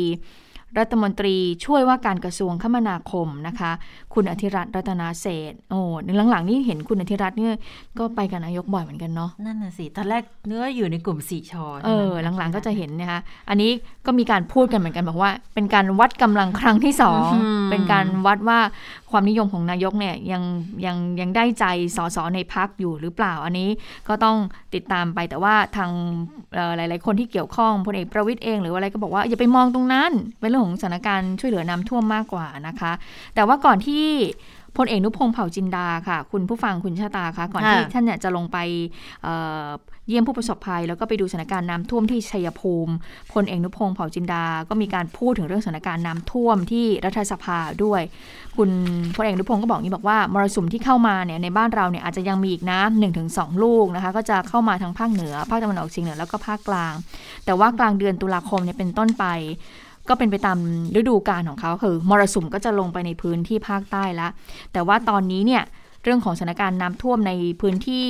รัฐมนตรีช่วยว่าการกระทรวงคมนาคมนะคะ คุณอธิรัตน์รัตนาเศรษฐ์โอ้ในหลังๆ นี่เห็นคุณอธิรัตน์เนี่ยก็ไปกับนายกบ่อยเหมือนกันเนาะนั่นน่ะสิตอนแรกเนื้ออยู่ในกลุ่มสี่ชอเออหลังๆก็จะเห็นนะคะอันนี้ก็มีการพูดกันเหมือนกันบอกว่า เป็นการวัดกำลังครั้งที่สองเป็นการวัดว่า ความนิยมของนายกเนี่ยยังยังยังได้ใจสสในพักอยู่หรือเปล่าอันนี้ก็ต้องติดตามไปแต่ว่าทางหลาย ๆ คนที่เกี่ยวข้องพลเอกประวิตยเอง หรืออะไรก็บอกว่าอย่าไปมองตรงนั้นเป็นเรื่องของสถานการณ์ช่วยเหลือน้ำท่วมมากกว่านะคะ แต่ว่าก่อนที่ พลเอกนุพงษ์เผ่าจินดาค่ะ คุณผู้ฟังคุณชาตาคะก่อนที่ค่ะท่านเนี่ยจะลงไปเอ่อเยี่ยมผู้ประสบภัย แล้วก็ไปดูสถานการณ์น้ำท่วมที่ชัยภูมิพลเอกนุพงษ์เผ่าจินดา ก็มีการพูดถึงเรื่องสถานการณ์น้ำท่วมที่รัฐสภาด้วย คุณพลเอกนุพงศ์ก็บอกอย่างนี้บอกว่ามรสุมที่เข้ามาเนี่ยในบ้านเราเนี่ยอาจจะยังมีอีกนะหนึ่งถึงสองลูกนะคะก็จะเข้ามาทางภาคเหนือภาคตะวันออกเฉียงเหนือแล้วก็ภาคกลาง แต่ว่ากลางเดือนตุลาคมเนี่ยเป็นต้นไป ก็เป็นไปตามฤดูกาลของเขาคือมรสุมก็จะลงไปในพื้นที่ภาคใต้ละแต่ว่าตอนนี้เนี่ยเรื่องของสถานการณ์น้ำท่วมในพื้นที่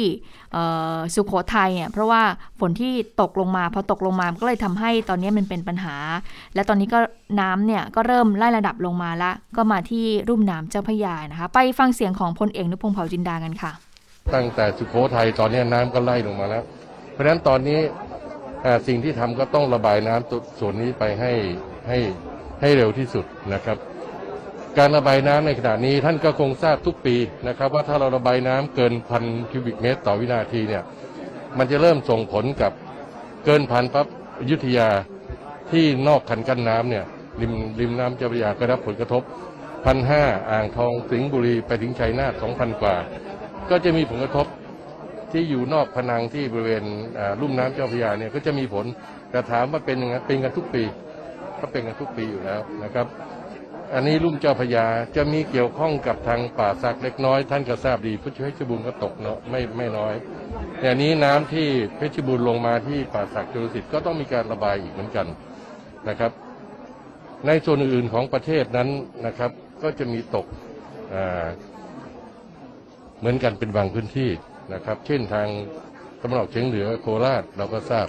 สุโขทัยเนี่ยเพราะว่าฝนที่ตกลงมาพอตกลงมาก็เลยทำให้ตอนนี้มันเป็นปัญหา และตอนนี้ก็น้ำเนี่ยก็เริ่มไล่ระดับลงมาละก็มาที่รุ่มน้ำเจ้าพยานะคะ ไปฟังเสียงของพลเอกนุพงศ์เผ่าจินดากันค่ะ ตั้งแต่สุโขทัยตอนนี้น้ำก็ไล่ลงมาแล้ว เพราะฉะนั้นตอนนี้สิ่งที่ทำก็ต้องระบายน้ำตัวส่วนนี้ไปให้ ให้ให้เร็วที่สุดนะครับ การระบายน้ำในขณะนี้ท่านก็คงทราบทุกปีนะครับ ว่าถ้าเราระบายน้ำเกินพันคิวบิกเมตร ต่อวินาทีเนี่ยมันจะเริ่มส่งผลกับเกินพันปั๊บยุทธยาที่นอกคันกั้นน้ำเนี่ยริมริมน้ำเจ้าพระยาก็รับผลกระทบพันห้าอ่างทองสิงห์บุรีไปถึงชัยนาทสองพันกว่า ก็จะมีผลกระทบที่อยู่นอกพนังที่บริเวณลุ่มน้ำเจ้าพระยาเนี่ยก็จะมีผลแต่ถามว่าเป็นยังไงเป็นกันทุกปี ก็เป็นกันทุกปีอยู่แล้วนะครับ อันนี้ลุ่มเจ้าพระยาจะมีเกี่ยวข้องกับทางป่าสักเล็กน้อย ท่านก็ทราบดีเพชรบูรณ์ก็ตกเนาะไม่ไม่น้อยแต่นี้น้ำที่เพชรบูรณ์ลงมาที่ป่าสักจุลสิทธิ์ก็ต้องมีการระบายอีกเหมือนกันนะครับ ในส่วนอื่นๆของประเทศนั้นนะครับ ก็จะมีตกเหมือนกันเป็นบางพื้นที่นะครับ เช่นทางตะวันออกเฉียงเหนือโคราชเราก็ทราบ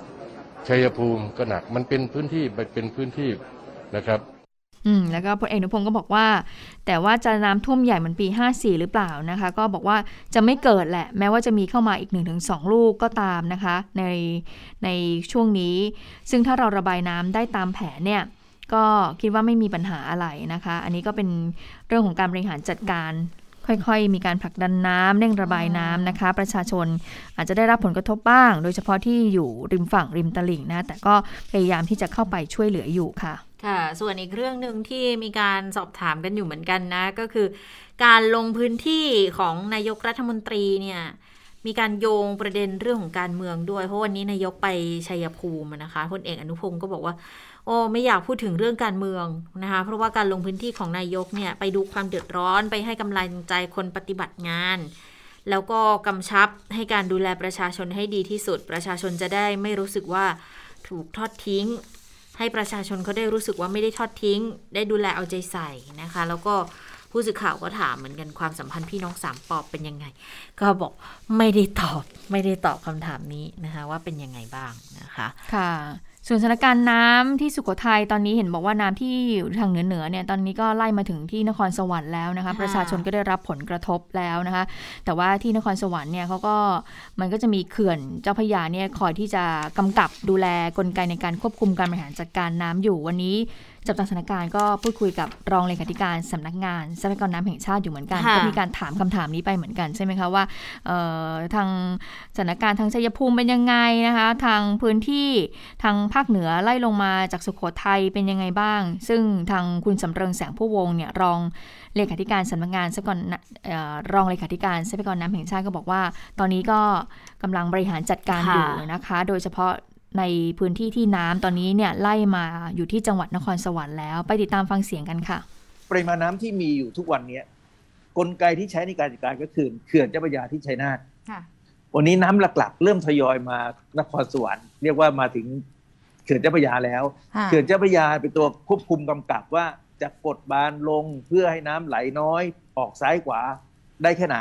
ชัยภูมิก็หนัก มันเป็นพื้นที่เป็นพื้นที่นะครับ อืม แล้วก็พลเอกนุพงศ์ก็บอกว่า แต่ว่าจะน้ำท่วมใหญ่เหมือนปี 54 หรือเปล่านะคะ ก็บอกว่าจะไม่เกิดแหละ แม้ว่าจะมีเข้ามาอีก 1-2 ลูกก็ตามนะคะ ในในช่วงนี้ ซึ่งถ้าเราระบายน้ำได้ตามแผนเนี่ยก็คิดว่าไม่มีปัญหาอะไรนะคะ อันนี้ก็เป็นเรื่องของการบริหารจัดการ ค่อยๆ มีการผลักดันน้ำเร่งระบายน้ำนะคะ ประชาชนอาจจะได้รับผลกระทบบ้าง โดยเฉพาะที่อยู่ริมฝั่งริมตลิ่งนะ แต่ก็พยายามที่จะเข้าไปช่วยเหลืออยู่ค่ะ ค่ะ ส่วนอีกเรื่องหนึ่งที่มีการสอบถามกันอยู่เหมือนกันนะ ก็คือ การลงพื้นที่ของนายกรัฐมนตรีเนี่ยมีการโยงประเด็นเรื่องของการเมืองด้วย เพราะวันนี้นายกไปชัยภูมินะคะพลเอกอนุพงศ์ก็บอกว่า โอ้ไม่อยากพูดถึงเรื่องการเมืองนะคะ เพราะว่าการลงพื้นที่ของนายกเนี่ยไปดูความเดือดร้อนไปให้กำลังใจคนปฏิบัติงาน แล้วก็กำชับให้การดูแลประชาชนให้ดีที่สุด ประชาชนจะได้ไม่รู้สึกว่าถูกทอดทิ้ง ให้ประชาชนเขาได้รู้สึกว่าไม่ได้ทอดทิ้ง ได้ดูแลเอาใจใส่นะคะ แล้วก็ผู้สื่อข่าวก็ถามเหมือนกันความสัมพันธ์พี่น้องสามปอบเป็นยังไง ก็บอกไม่ได้ตอบไม่ได้ตอบคำถามนี้นะคะ ว่าเป็นยังไงบ้างนะคะ ค่ะ ส่วนสถานการณ์น้ำที่สุโขทัยตอนนี้เห็นบอกว่าน้ำที่อยู่ทางเหนือเหนือๆเนี่ยตอนนี้ก็ไล่มาถึงที่นครสวรรค์แล้วนะคะค่ะประชาชนก็ได้รับผลกระทบแล้วนะคะ แต่ว่าที่นครสวรรค์เนี่ยเขาก็มันก็จะมีเขื่อนเจ้าพระยาเนี่ยคอยที่จะกำกับดูแลกลไกในการควบคุมการบริหารจัดการน้ำอยู่วันนี้ จับตาสถานการณ์ก็พูดคุยกับรองเลขาธิการสำนักงานทรัพยากรน้ำแห่งชาติอยู่เหมือนกันค่ะก็มีการถามคำถามนี้ไปเหมือนกันใช่ไหมคะว่าเอ่อทางสถานการณ์ทางชัยภูมิเป็นยังไงนะคะ ทางพื้นที่ทางภาคเหนือไล่ลงมาจากสุโขทัยเป็นยังไงบ้าง ซึ่งทางคุณสำเริงแสงผู้วงเนี่ยรองเลขาธิการสำนักงานทรัพยากรน้ำเอ่อรองเลขาธิการทรัพยากรน้ำแห่งชาติก็บอกว่า ตอนนี้ก็กำลังบริหารจัดการอยู่ค่ะนะคะ โดยเฉพาะ ในพื้นที่ที่น้ำตอนนี้เนี่ยไล่มาอยู่ที่จังหวัดนครสวรรค์แล้ว ไปติดตามฟังเสียงกันค่ะ ปริมาณน้ำที่มีอยู่ทุกวันเนี้ยกลไกที่ใช้ในการจัดการก็คือเขื่อนเจ้าพระยาที่ชัยนาทค่ะวันนี้น้ำหลักๆ เริ่มทยอยมานครสวรรค์เรียกว่ามาถึงเขื่อนเจ้าพระยาแล้ว เขื่อนเจ้าพระยาเป็นตัวควบคุมกำกับว่าจะกดบานลงเพื่อให้น้ำไหลน้อย ออกซ้ายขวาได้แค่ไหน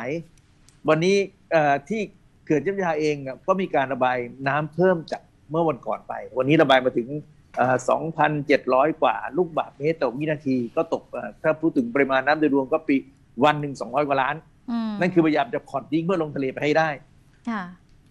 วันนี้เอ่อที่เขื่อนเจ้าพระยาเองอะก็มีการระบายน้ำเพิ่มจาก เมื่อวันก่อนไป วันนี้ระบายมาถึงเอ่อ2,700 กว่าลูกบาศก์เมตรต่อวินาทีก็ตกเอ่อถ้าพูดถึงปริมาณน้ำโดยรวมก็ปีวันหนึ่ง200 กว่าล้าน นั่นคือพยายามจะผ่อนทิ้งเพื่อลงทะเลไปให้ได้ค่ะ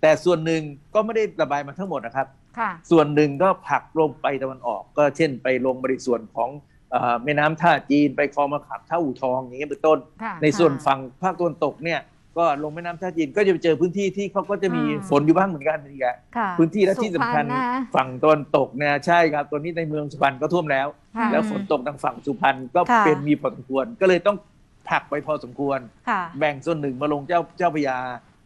แต่ส่วนหนึ่งก็ไม่ได้ระบายมาทั้งหมดนะครับค่ะส่วนหนึ่งก็ผลักลงไปตะวันออก ก็เช่นไปลงบริส่วนของเอ่อแม่น้ำท่าจีนไปคลองมะขามท่าอู่ทองอย่างเงี้ยเป็นต้นค่ะในส่วนฝั่งภาคตะวันตกเนี่ย ก็ลงแม่น้ำท่าจีนก็จะไปเจอพื้นที่ที่เขาก็จะมีอืมฝนอยู่บ้างเหมือนกันนี่แหละค่ะพื้นที่และที่สำคัญสุพรรณนะฝั่งตะวันตกเนี่ยใช่ครับตอนนี้ในเมืองสุพรรณก็ท่วมแล้วค่ะแล้วฝนตกทางฝั่งสุพรรณก็ค่ะเป็นมีพอสมควร ก็เลยต้องผลักไปพอสมควรค่ะแบ่งส่วนหนึ่งมาลงเจ้าเจ้าพระยา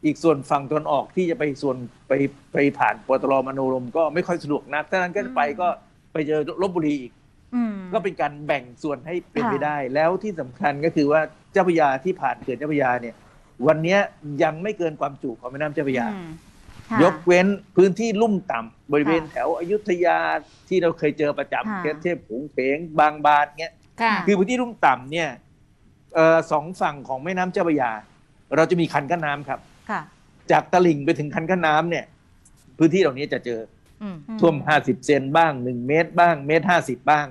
อีกส่วนฝั่งตะวันออกที่จะไปส่วนไปไปผ่านปตรมโนรมก็ไม่ค่อยสะดวกนักถ้านั้นก็ไปก็ไปเจอลบบุรีอีกอืมก็เป็นการแบ่งส่วนให้เป็นค่ะไปได้ แล้วที่สำคัญก็คือว่าเจ้าพระยาที่ผ่านเขื่อนเจ้าพระยาเนี่ย วันเนี้ยยังไม่เกินความจุของแม่น้ำเจ้าพระยาค่ะยกเว้นพื้นที่ลุ่มต่ำบริเวณค่ะแถวอยุธยาที่เราเคยเจอประค่ะจำเทพเทพผงเพงบางบานเงี้ยค่ะคือพื้นที่ลุ่มต่ำเนี่ยเอ่อสองฝั่งของแม่น้ำเจ้าพระยา เราจะมีคันกั้นน้ำครับค่ะจากตลิ่งไปถึงคันกั้นน้ำเนี่ย พื้นที่เหล่านี้จะเจออืมท่วม50เซนบ้าง1เมตรบ้างเมตร50บ้าง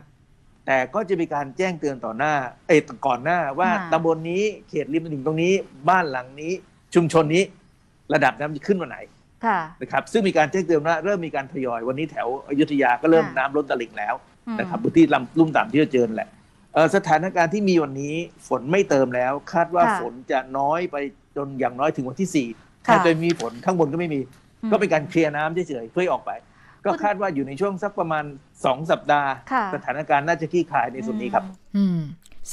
แต่ก็จะมีการแจ้งเตือนต่อหน้า เอยก่อนหน้าว่าค่ะตำบลนี้เขตริมตลิ่งตรงนี้บ้านหลังนี้ ชุมชนนี้ระดับน้ำจะขึ้นวันไหนค่ะนะครับซึ่งมีการแจ้งเตือนว่าเริ่มมีการทยอยวันนี้แถวอยุธยาก็เริ่มค่ะน้ำล้นตลิ่งแล้วอืมนะครับพื้นที่ลำลุ่มต่ำที่เราเจอนั่นแหละเอ่อสถานการณ์ที่มีวันนี้ฝนไม่เติมแล้ว คาดว่าค่ะฝนจะน้อยไปจนอย่างน้อยถึงวันที่สี่ค่ะถ้าจะมีฝนข้างบนก็ไม่มีอืมก็เป็นการเคลียร์น้ำเฉยๆเพื่อให้ออกไป ก็คาดว่าอยู่ในช่วงสักประมาณ 2 สัปดาห์ค่ะสถานการณ์น่าจะคลี่คลายในส่วนนี้ครับอืม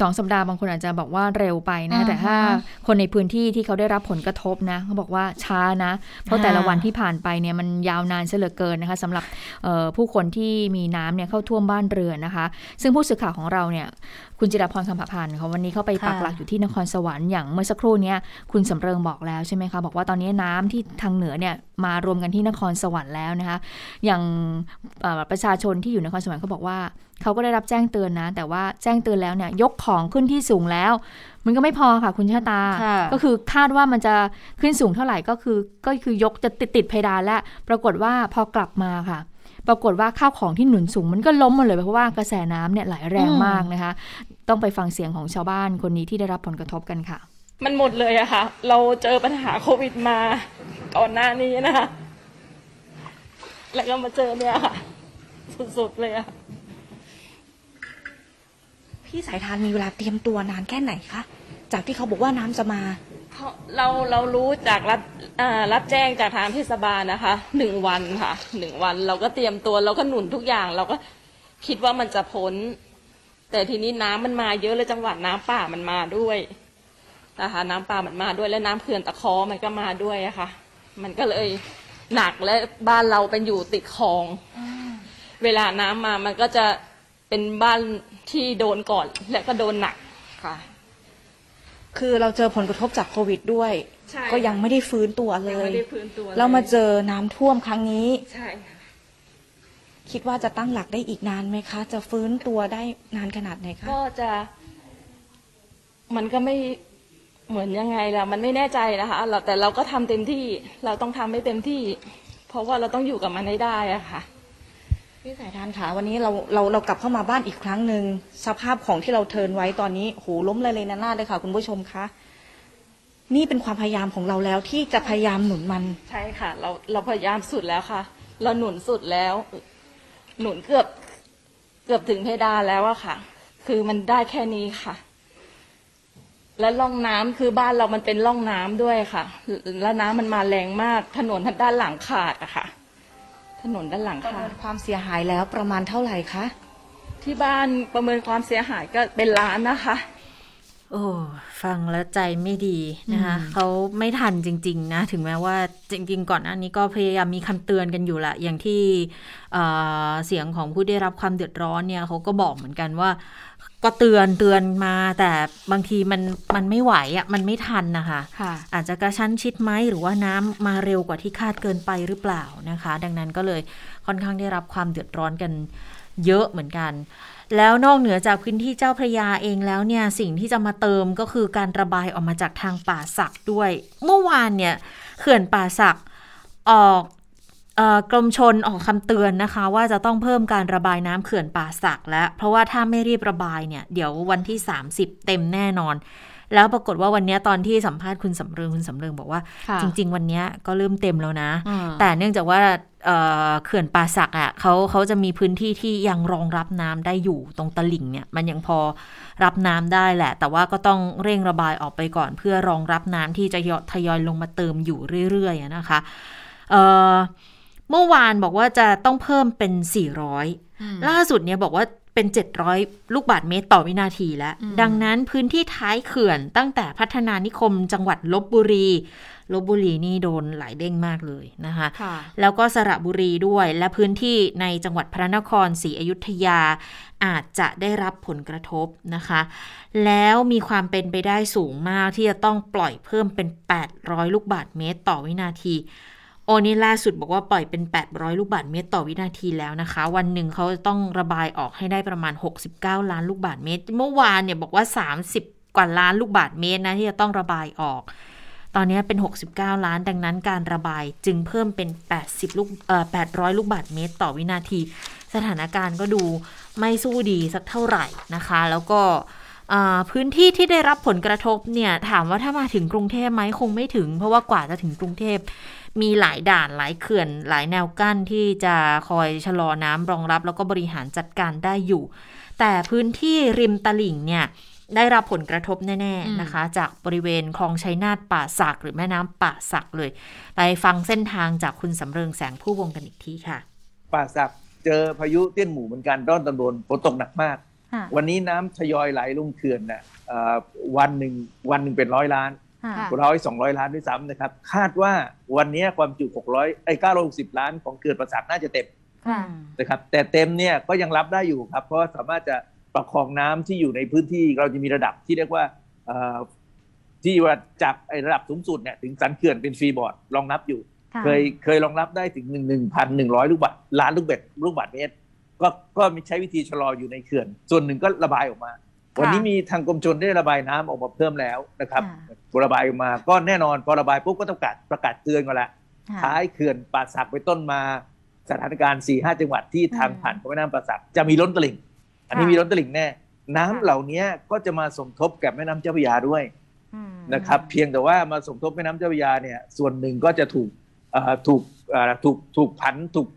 สองสัปดาห์บางคนอาจจะบอกว่าเร็วไปนะอ่าฮะแต่ถ้าคนในพื้นที่ที่เขาได้รับผลกระทบนะเขาบอกว่าช้านะ เพราะแต่ละอ่าวันที่ผ่านไปเนี่ยมันยาวนานเสียเหลือเกินนะคะสำหรับเอ่อผู้คนที่มีน้ำเนี่ยเข้าท่วมบ้านเรือนนะคะ ซึ่งผู้สื่อข่าวของเราเนี่ย คุณจิรพรคำผพันธ์เขาวันนี้เขาไปค่ะปักหลักอยู่ที่นครสวรรค์อย่างเมื่อสักครู่เนี้ยคุณสำเริงบอกแล้วใช่ไหมคะบอกว่าตอนนี้น้ำที่ทางเหนือเนี่ยมารวมกันที่นครสวรรค์แล้วนะคะ อย่างเอ่อประชาชนที่อยู่นครสวรรค์เขาบอกว่าเขาก็ได้รับแจ้งเตือนนะ แต่ว่าแจ้งเตือนแล้วเนี่ยยกของขึ้นที่สูงแล้ว มันก็ไม่พอค่ะคุณชะตาค่ะก็คือคาดว่ามันจะขึ้นสูงเท่าไหร่ก็คือก็คือยกจะติดติดเพดานแล้ว ปรากฏว่าพอกลับมาค่ะ ปรากฏว่าข้าวของที่หนุนสูงมันก็ล้มหมดเลยเพราะว่ากระแสน้ำเนี่ยไหลแรงอืมมากนะคะ ต้องไปฟังเสียงของชาวบ้านคนนี้ที่ได้รับผลกระทบกันค่ะ มันหมดเลยอะค่ะ เราเจอปัญหาโควิดมาก่อนหน้านี้นะคะแล้วก็มาเจอเนี่ยค่ะ สุดๆเลยอะพี่สายทานมีเวลาเตรียมตัวนานแค่ไหนคะจากที่เขาบอกว่าน้ำจะมาเพราะเราเรารู้จากรับอ่า รับแจ้งจากทางเทศบาลนะคะหนึ่งวันค่ะหนึ่งวันเราก็เตรียมตัวเราก็หนุนทุกอย่าง เราก็คิดว่ามันจะพ้น แต่ทีนี้น้ำมันมาเยอะเลยจังหวัดน้ำป่ามันมาด้วยนะคะน้ำป่ามันมาด้วยและน้ำเขื่อนตะเคอมันก็มาด้วยอะค่ะ มันก็เลยหนักและบ้านเราเป็นอยู่ติดคลอง เวลาน้ำมามันก็จะเป็นบ้านที่โดนก่อนและก็โดนหนักค่ะ คือเราเจอผลกระทบจากโควิดด้วย ใช่ก็ยังไม่ได้ฟื้นตัวเลยังยไม่ได้ฟื้นตัวลย เรามาเจอน้ำท่วมครั้งนี้ ใช่ค่ะคิดว่าจะตั้งหลักได้อีกนานไหมคะ จะฟื้นตัวได้นานขนาดไหนคะ ก็จะ มันก็ไม่เหมือนยังไงล่ะ มันไม่แน่ใจนะคะเราแต่เราก็ทำเต็มที่ เราต้องทำให้เต็มที่ เพราะว่าเราต้องอยู่กับมันให้ได้อะค่ะ พี่สายทานค่ะวันนี้เราเราเรากลับเข้ามาบ้านอีกครั้งหนึ่งสภาพของที่เราเทิร์นไว้ตอนนี้โหล้มเลยเลยนะนาดเลยค่ะ คุณผู้ชมคะ นี่เป็นความพยายามของเราแล้วที่จะพยายามหนุนมัน ใช่ค่ะ เราเราพยายามสุดแล้วค่ะ เราหนุนสุดแล้ว หนุนเกือบ เกือบถึงเพดานแล้วอะค่ะ คือมันได้แค่นี้ค่ะ และร่องน้ำคือบ้านเรามันเป็นร่องน้ำด้วยค่ะ แล้วน้ำมันมาแรงมาก ถนนด้านหลังขาดอะค่ะ ถนนด้านหลังประขาเมิดนความเสียหายแล้วประมาณเท่าไหร่คะที่บ้านประเมินความเสียหายก็เป็นล้านนะคะ โอ้ฟังแล้วใจไม่ดีนะคะเขาไม่ทันจริง ๆ นะ ถึงแม้ว่าจริง ๆ ก่อนหน้านี้ก็พยายามมีคำเตือนกันอยู่แหละ อย่างที่เอ่อเสียงของผู้ได้รับความเดือดร้อนเนี่ยเขาก็บอกเหมือนกันว่า ก็เตือนเตือนมา แต่บางทีมันมันไม่ไหวอะ่ะมันไม่ทันนะคะค่ะอาจจะกระชั้นชิดไหมหรือว่าน้ำมาเร็วกว่าที่คาดเกินไปหรือเปล่านะคะ ดังนั้นก็เลยค่อนข้างได้รับความเดือดร้อนกันเยอะเหมือนกัน แล้วนอกเหนือจากพื้นที่เจ้าพระยาเองแล้วเนี่ยสิ่งที่จะมาเติมก็คือการระบายออกมาจากทางป่าสักด้วย เมื่อวานเนี่ยเขื่อนป่าสักออกเออกรมชนออกคำเตือนนะคะ ว่าจะต้องเพิ่มการระบายน้ำเขื่อนป่าสักแล้ว เพราะว่าถ้าไม่รีบระบายเนี่ย เดี๋ยววันที่ 30 เต็มแน่นอน แล้วปรากฏว่าวันเนี้ยตอนที่สัมภาษณ์คุณสำเริงคุณสำเริงบอกว่าค่ะจริง ๆ วันเนี้ยก็เริ่มเต็มแล้วนะอ่าแต่เนื่องจากว่าเอ่อเขื่อนป่าสักอะเขาเขาจะมีพื้นที่ที่ยังรองรับน้ำได้อยู่ตรงตลิ่งเนี่ย มันยังพอรับน้ำได้แหละ แต่ว่าก็ต้องเร่งระบายออกไปก่อนเพื่อรองรับน้ำที่จะยทยอยลงมาเติมอยู่เรื่อยๆอะนะคะเอ่อเมื่อวานบอกว่าจะต้องเพิ่มเป็น 400 ล่าสุดเนี่ยบอกว่า เป็น 700 ลูกบาทเมตรต่อวินาทีแล้ว ดังนั้นพื้นที่ท้ายเขื่อนตั้งแต่พัฒนานิคมจังหวัดลบบุรีลบบุรีนี่โดนหลายเด้งมากเลยนะคะค่ะแล้วก็สระบุรีด้วยและพื้นที่ในจังหวัดพระนครศรีอยุธยาอาจจะได้รับผลกระทบนะคะ แล้วมีความเป็นไปได้สูงมากที่จะต้องปล่อยเพิ่มเป็น 800 ลูกบาทเมตรต่อวินาที โอนี่ล่าสุดบอกว่าปล่อยเป็น 800 ลูกบาทเมตรต่อวินาทีแล้วนะคะ วันหนึ่งเขาจะต้องระบายออกให้ได้ประมาณ 69 ล้านลูกบาทเมตร เมื่อวานเนี่ยบอกว่า 30 กว่าล้านลูกบาทเมตรนะที่จะต้องระบายออก ตอนนี้เป็น 69 ล้านดังนั้นการระบายจึงเพิ่มเป็น 80 ลูกเอ่อ800 ลูกบาทเมตร ต่อวินาที สถานการณ์ก็ดูไม่สู้ดีสักเท่าไหร่นะคะ แล้วก็พื้นที่ที่ได้รับผลกระทบเนี่ยถามว่าถ้ามาถึงกรุงเทพไหมคงไม่ถึง เพราะว่ากว่าจะถึงกรุงเทพ มีหลายด่านหลายเขื่อนหลายแนวกั้นที่จะคอยชะลอน้ำรองรับ แล้วก็บริหารจัดการได้อยู่ แต่พื้นที่ริมตลิ่งเนี่ยได้รับผลกระทบแน่ ๆนะคะ จากบริเวณคลองชัยนาทป่าสักหรือแม่น้ำป่าสักเลย ไปฟังเส้นทางจากคุณสำเริงแสงผู้วงกันอีกทีค่ะ ป่าสักเจอพายุเตี้ยนหมู่เหมือนกันร้อนตะโดนฝนตกหนักมากค่ะวันนี้น้ำทยอยไหลลงเขื่อนน่ะเอ่อวันหนึ่งวันหนึ่งเป็นร้อยล้าน ค่ะร้อยสองร้อยล้านด้วยซ้ำนะครับ คาดว่าวันนี้ความจุ600ไอ้960ล้านของเขื่อนประสาทน่าจะเต็มนะครับ แต่เต็มเนี่ยก็ยังรับได้อยู่ครับ เพราะว่าสามารถจะประคองน้ำที่อยู่ในพื้นที่เราจะมีระดับที่เรียกว่าเอ่อที่ว่าจากไอ้ระดับสูงสุดเนี่ยถึงสันเขื่อนเป็นฟรีบอร์ดรองรับอยู่ เคยเคยรองรับได้ถึงหนึ่งหนึ่งพันหนึ่งร้อยลูกบาทล้านลูกเบ็ดลูกบาทเมตรก็ก็มีใช้วิธีชะลออยู่ในเขื่อน ส่วนหนึ่งก็ระบายออกมา วันนี้มีทางกรมชนได้ระบายน้ำออกมาเพิ่มแล้วนะครับระบายออกมาก็แน่นอนพอระบายปุ๊บก็ต้องประกาศประกาศเตือนกันละท้ายเขื่อนป่าสักไปต้นมาสถานการณ์4ี่ห้าจังหวัดที่ทางผ่านของแม่น้ำป่าสักจะมีล้นตลิ่ง อันนี้มีล้นตลิ่งแน่ น้ำเหล่านี้ก็จะมาสมทบกับแม่น้ำเจ้าพระยาด้วยนะครับ เพียงแต่ว่ามาสมทบแม่น้ำเจ้าพระยาเนี่ย ส่วนหนึ่งก็จะถูกเอ่อถูกเอ่อถูกถูกผันถูก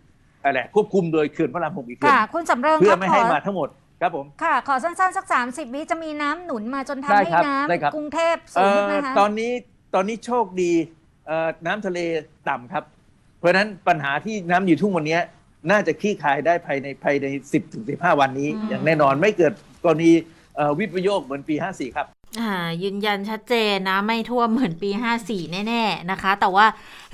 อะไรควบคุมโดยเขื่อนพระรามหกอีกเขื่อนค่ะคุณสำเริงเพื่คอรับไม่ขให้อมาทั้งหมด ครับผม ค่ะ ขอสั้นๆ สัก 30 วิจะมีน้ำหนุนมาจนทำได้ให้ครับน้ได้ครับำกรุงเทพสูเอ่งขึ้นไหมอคะตอนนี้ตอนนี้โชคดีเอ่อน้ำทะเลต่ำครับ เพราะฉะนั้นปัญหาที่น้ำอยู่ทุ่งวันนี้น่าจะคลี่คลายได้ภายในภายใน 10ถึง15 วันนี้อย่างแน่นอนไม่เกิดกรณีเอ่อวิปโยคเหมือนปี 54 ครับ อ่ายืนยันชัดเจนนะไม่ท่วมเหมือนปี 54 แน่ ๆ นะคะ แต่ว่า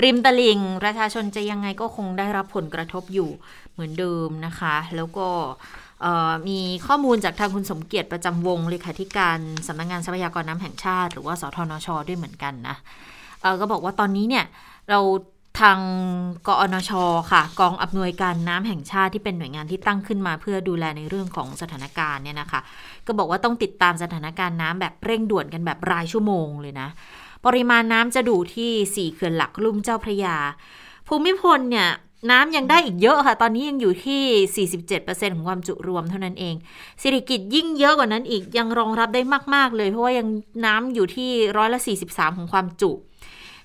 ริมตลิ่งประชาชนจะยังไงก็คงได้รับผลกระทบอยู่เหมือนเดิมนะคะ แล้วก็ มีข้อมูลจากทางคุณสมเกียรติประจำวงเลขาธิการสำนักงงานทรัพยากรน้ำแห่งชาติ หรือว่าสทนช ด้วยเหมือนกันนะก็บอกว่าตอนนี้เนี่ยเราทางกอนชค่ะ กองอำนวยการน้ำแห่งชาติที่เป็นหน่วยงานที่ตั้งขึ้นมา เพื่อดูแลในเรื่องของสถานการณ์เนี่ยนะคะ ก็บอกว่าต้องติดตามสถานการณ์น้ำแบบเร่งด่วนกันแบบรายชั่วโมงเลยนะ ปริมาณน้ำจะดูที่ 4 เขื่อนหลักลุ่มเจ้าพระยา ภูมิพลเนี่ย น้ำยังได้อีกเยอะค่ะ ตอนนี้ยังอยู่ที่ 47%ของความจุรวมเท่านั้นเองสิริกิจยิ่งเยอะกว่านั้นอีกยังรองรับได้มาก ๆ เลย เพราะว่ายังน้ำอยู่ที่ร้อยละ 43 ของความจุ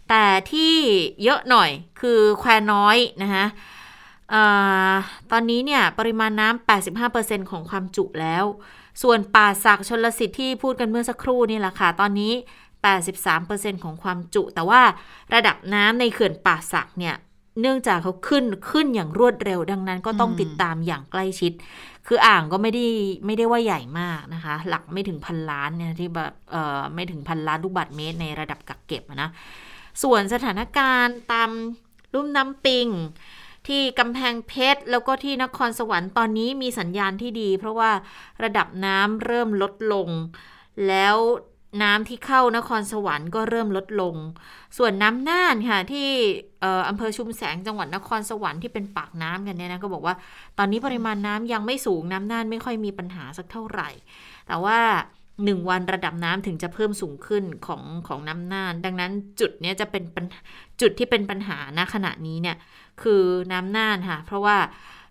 แต่ที่เยอะหน่อยคือแควน้อยนะคะตอนนี้เนี่ยปริมาณน้ำ 85%ของความจุแล้ว ส่วนป่าสักชนลสิทธิ์ที่พูดกันเมื่อสักครู่นี่แหละค่ะ ตอนนี้ 83%ของความจุ แต่ว่าระดับน้ำในเขื่อนป่าสักเนี่ย เนื่องจากเขาขึ้นขึ้นอย่างรวดเร็วดังนั้นก็ต้องติดตามอย่างใกล้ชิด คืออ่างก็ไม่ได้ไม่ได้ว่าใหญ่มากนะคะ หลักไม่ถึงพันล้านเนี่ยที่แบบเอ่อไม่ถึงพันล้านลูกบาศก์เมตรในระดับกักเก็บนะส่วนสถานการณ์ตามลุ่มน้ำปิง ที่กำแพงเพชร แล้วก็ที่นครสวรรค์ตอนนี้มีสัญญาณที่ดี เพราะว่าระดับน้ำเริ่มลดลง แล้ว น้ำที่เข้านครสวรรค์ก็เริ่มลดลง ส่วนน้ำน่านค่ะที่อำเภอชุมแสงจังหวัดนครสวรรค์ที่เป็นปากน้ำกันเนี่ยนะก็บอกว่า ตอนนี้ปริมาณน้ำยังไม่สูงน้ำน่านไม่ค่อยมีปัญหาสักเท่าไหร่ แต่ว่าหนึ่งวันระดับน้ำถึงจะเพิ่มสูงขึ้นของของน้ำน่าน ดังนั้นจุดนี้จะเป็นจุดที่เป็นปัญหาณขณะนี้เนี่ยคือน้ำน่านค่ะ เพราะว่า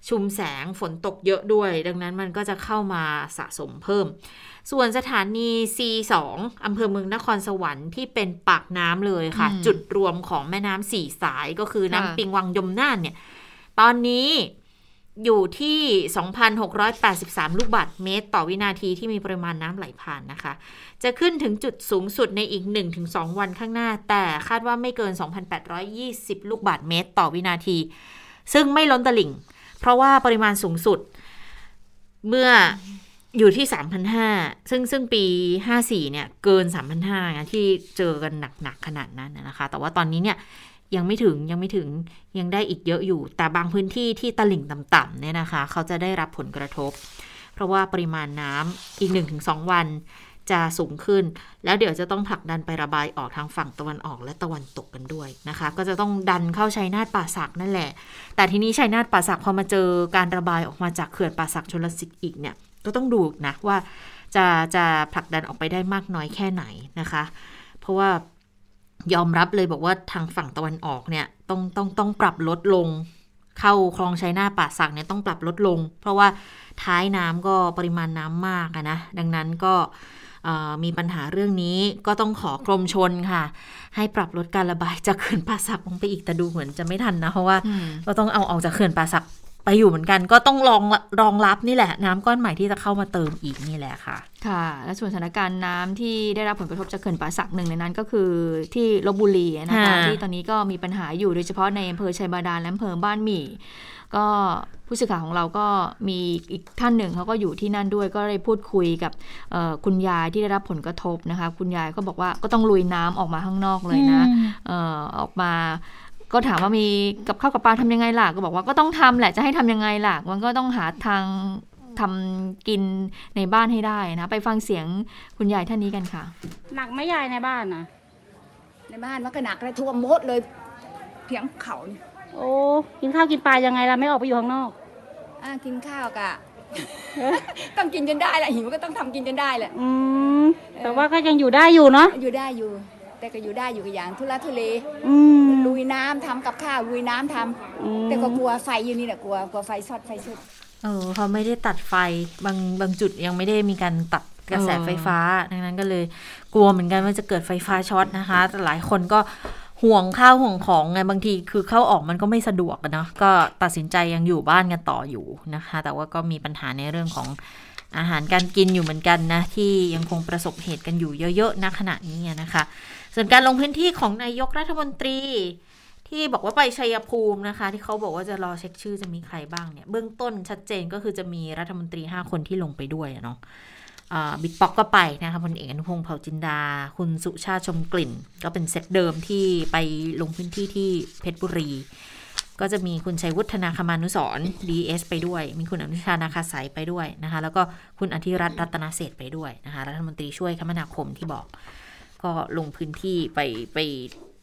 ชุมแสงฝนตกเยอะด้วย ดังนั้นมันก็จะเข้ามาสะสมเพิ่ม ส่วนสถานี C2 อำเภอเมืองนครสวรรค์ที่เป็นปากน้ำเลยค่ะ จุดรวมของแม่น้ำสี่สายก็คือน้ำปิงวังยมน่านเนี่ย ตอนนี้อยู่ที่ 2,683 ลูกบาศก์เมตร ต่อวินาทีที่มีปริมาณน้ำไหลผ่านนะคะ จะขึ้นถึงจุดสูงสุดในอีก 1-2 วันข้างหน้า แต่คาดว่าไม่เกิน 2,820 ลูกบาศก์เมตร ต่อวินาที ซึ่งไม่ล้นตลิ่ง เพราะว่าปริมาณสูงสุด เมื่ออยู่ที่ 3,500 ซึ่งซึ่งปี 54 เนี่ย เกิน 3,500ที่เจอกันหนัก ๆ ขนาดนั้นนะคะ แต่ว่าตอนนี้เนี่ยยังไม่ถึงยังไม่ถึงยังได้อีกเยอะอยู่ แต่บางพื้นที่ที่ตลิ่งต่ำๆเนี่ยนะคะ เขาจะได้รับผลกระทบ เพราะว่าปริมาณน้ำอีก 1-2 วัน จะสูงขึ้น แล้วเดี๋ยวจะต้องผลักดันไประบายออกทางฝั่งตะวันออกและตะวันตกกันด้วยนะคะ ก็จะต้องดันเข้าชัยนาทป่าสักนั่นแหละ แต่ทีนี้ชัยนาทป่าสักพอมาเจอการระบายออกมาจากเขื่อนป่าสักชลสิทธิ์อีกเนี่ยก็ต้องดูนะว่าจะจะผลักดันออกไปได้มากน้อยแค่ไหนนะคะ เพราะว่ายอมรับเลยบอกว่าทางฝั่งตะวันออกเนี่ยต้องต้องต้องปรับลดลง เข้าคลองชัยนาป่าสักเนี่ยต้องปรับลดลง เพราะว่าท้ายน้ำก็ปริมาณน้ำมากนะดังนั้นก็ มีปัญหาเรื่องนี้ก็ต้องขอกรมชนค่ะ ให้ปรับลดการระบายจากเขื่อนป่าสักลงไปอีกแต่ดูเหมือนจะไม่ทันนะ เพราะว่าก็ต้องเอาออกจากเขื่อนป่าสักไปอยู่เหมือนกันก็ต้องรองรองรับนี่แหละ น้ำก้อนใหม่ที่จะเข้ามาเติมอีกนี่แหละค่ะ ค่ะ และส่วนสถานการณ์น้ำที่ได้รับผลกระทบจากเขื่อนป่าสักหนึ่งในนั้นก็คือที่ลบบุรีนะคะที่ตอนนี้ก็มีปัญหาอยู่โดยเฉพาะในอำเภอชัยบาดาลและอำเภอบ้านหมี่ ก็ผู้สื่อข่าวของเราก็มีอีกท่านหนึ่งเขาก็อยู่ที่นั่นด้วยก็ได้พูดคุยกับคุณยายที่ได้รับผลกระทบนะคะ คุณยายก็บอกว่าก็ต้องลุยน้ำออกมาข้างนอกเลยนะออกมาก็ถามว่ามีกับข้าวกับปลาทำยังไงล่ะก็บอกว่าก็ต้องทำแหละจะให้ทำยังไงล่ะ มันก็ต้องหาทางทำกินในบ้านให้ได้นะ ไปฟังเสียงคุณยายท่านนี้กันค่ะ หนักไม่ยายในบ้านนะในบ้านมันก็หนักเลยท่วมหมดเลยเพียงเขานี่ โอ้กินข้าวกินปลายังไงล่ะไม่ออกไปอยู่ข้างนอก อ่ากินข้าวกะ ต้องกินจนได้แหละหิวก็ต้องทำกินจนได้แหละ อืมแต่ว่าก็ยังอยู่ได้อยู่เนาะอยู่ได้อยู่ แต่ก็อยู่ได้อยู่กับอย่างทุลักทุเลลุยน้ำทำกับข้าวลุยน้ำทำแต่ก็กลัวไฟอยู่นี่แหละกลัวกลัวไฟช็อตไฟช็อตเออเขาไม่ได้ตัดไฟบางบางจุดยังไม่ได้มีการตัดกระแสไฟฟ้าดังนั้นก็เลย กลัวเหมือนกันว่าจะเกิดไฟฟ้าช็อตนะคะแต่หลายคนก็ ห่วงข้าวห่วงของไงบางทีคือเข้าออกมันก็ไม่สะดวกนะก็ตัดสินใจยังอยู่บ้านกันต่ออยู่นะคะ แต่ว่าก็มีปัญหาในเรื่องของอาหารการกินอยู่เหมือนกันนะ ที่ยังคงประสบเหตุกันอยู่เยอะๆณขณะนี้นะคะ ส่วนการลงพื้นที่ของนายกรัฐมนตรีที่บอกว่าไปชัยภูมินะคะ ที่เขาบอกว่าจะรอเช็คชื่อจะมีใครบ้างเนี่ย เบื้องต้นชัดเจนก็คือจะมีรัฐมนตรี 5 คนที่ลงไปด้วยเนาะ บิ๊กป๊อกก็ไปนะคะพลเอกอนุพงศ์เผ่าจินดา คุณสุชาติชมกลิ่น ก็เป็นเซตเดิมที่ไปลงพื้นที่ที่เพชรบุรี ก็จะมีคุณชัยวุฒนาคมานุสร DS ไปด้วย มีคุณอนุชานาคาสายไปด้วยนะคะ แล้วก็คุณอธิรัตน์รัตนเศษไปด้วยนะคะ รัฐมนตรีช่วยคมนาคมที่บอก ก็ลงพื้นที่ไปไป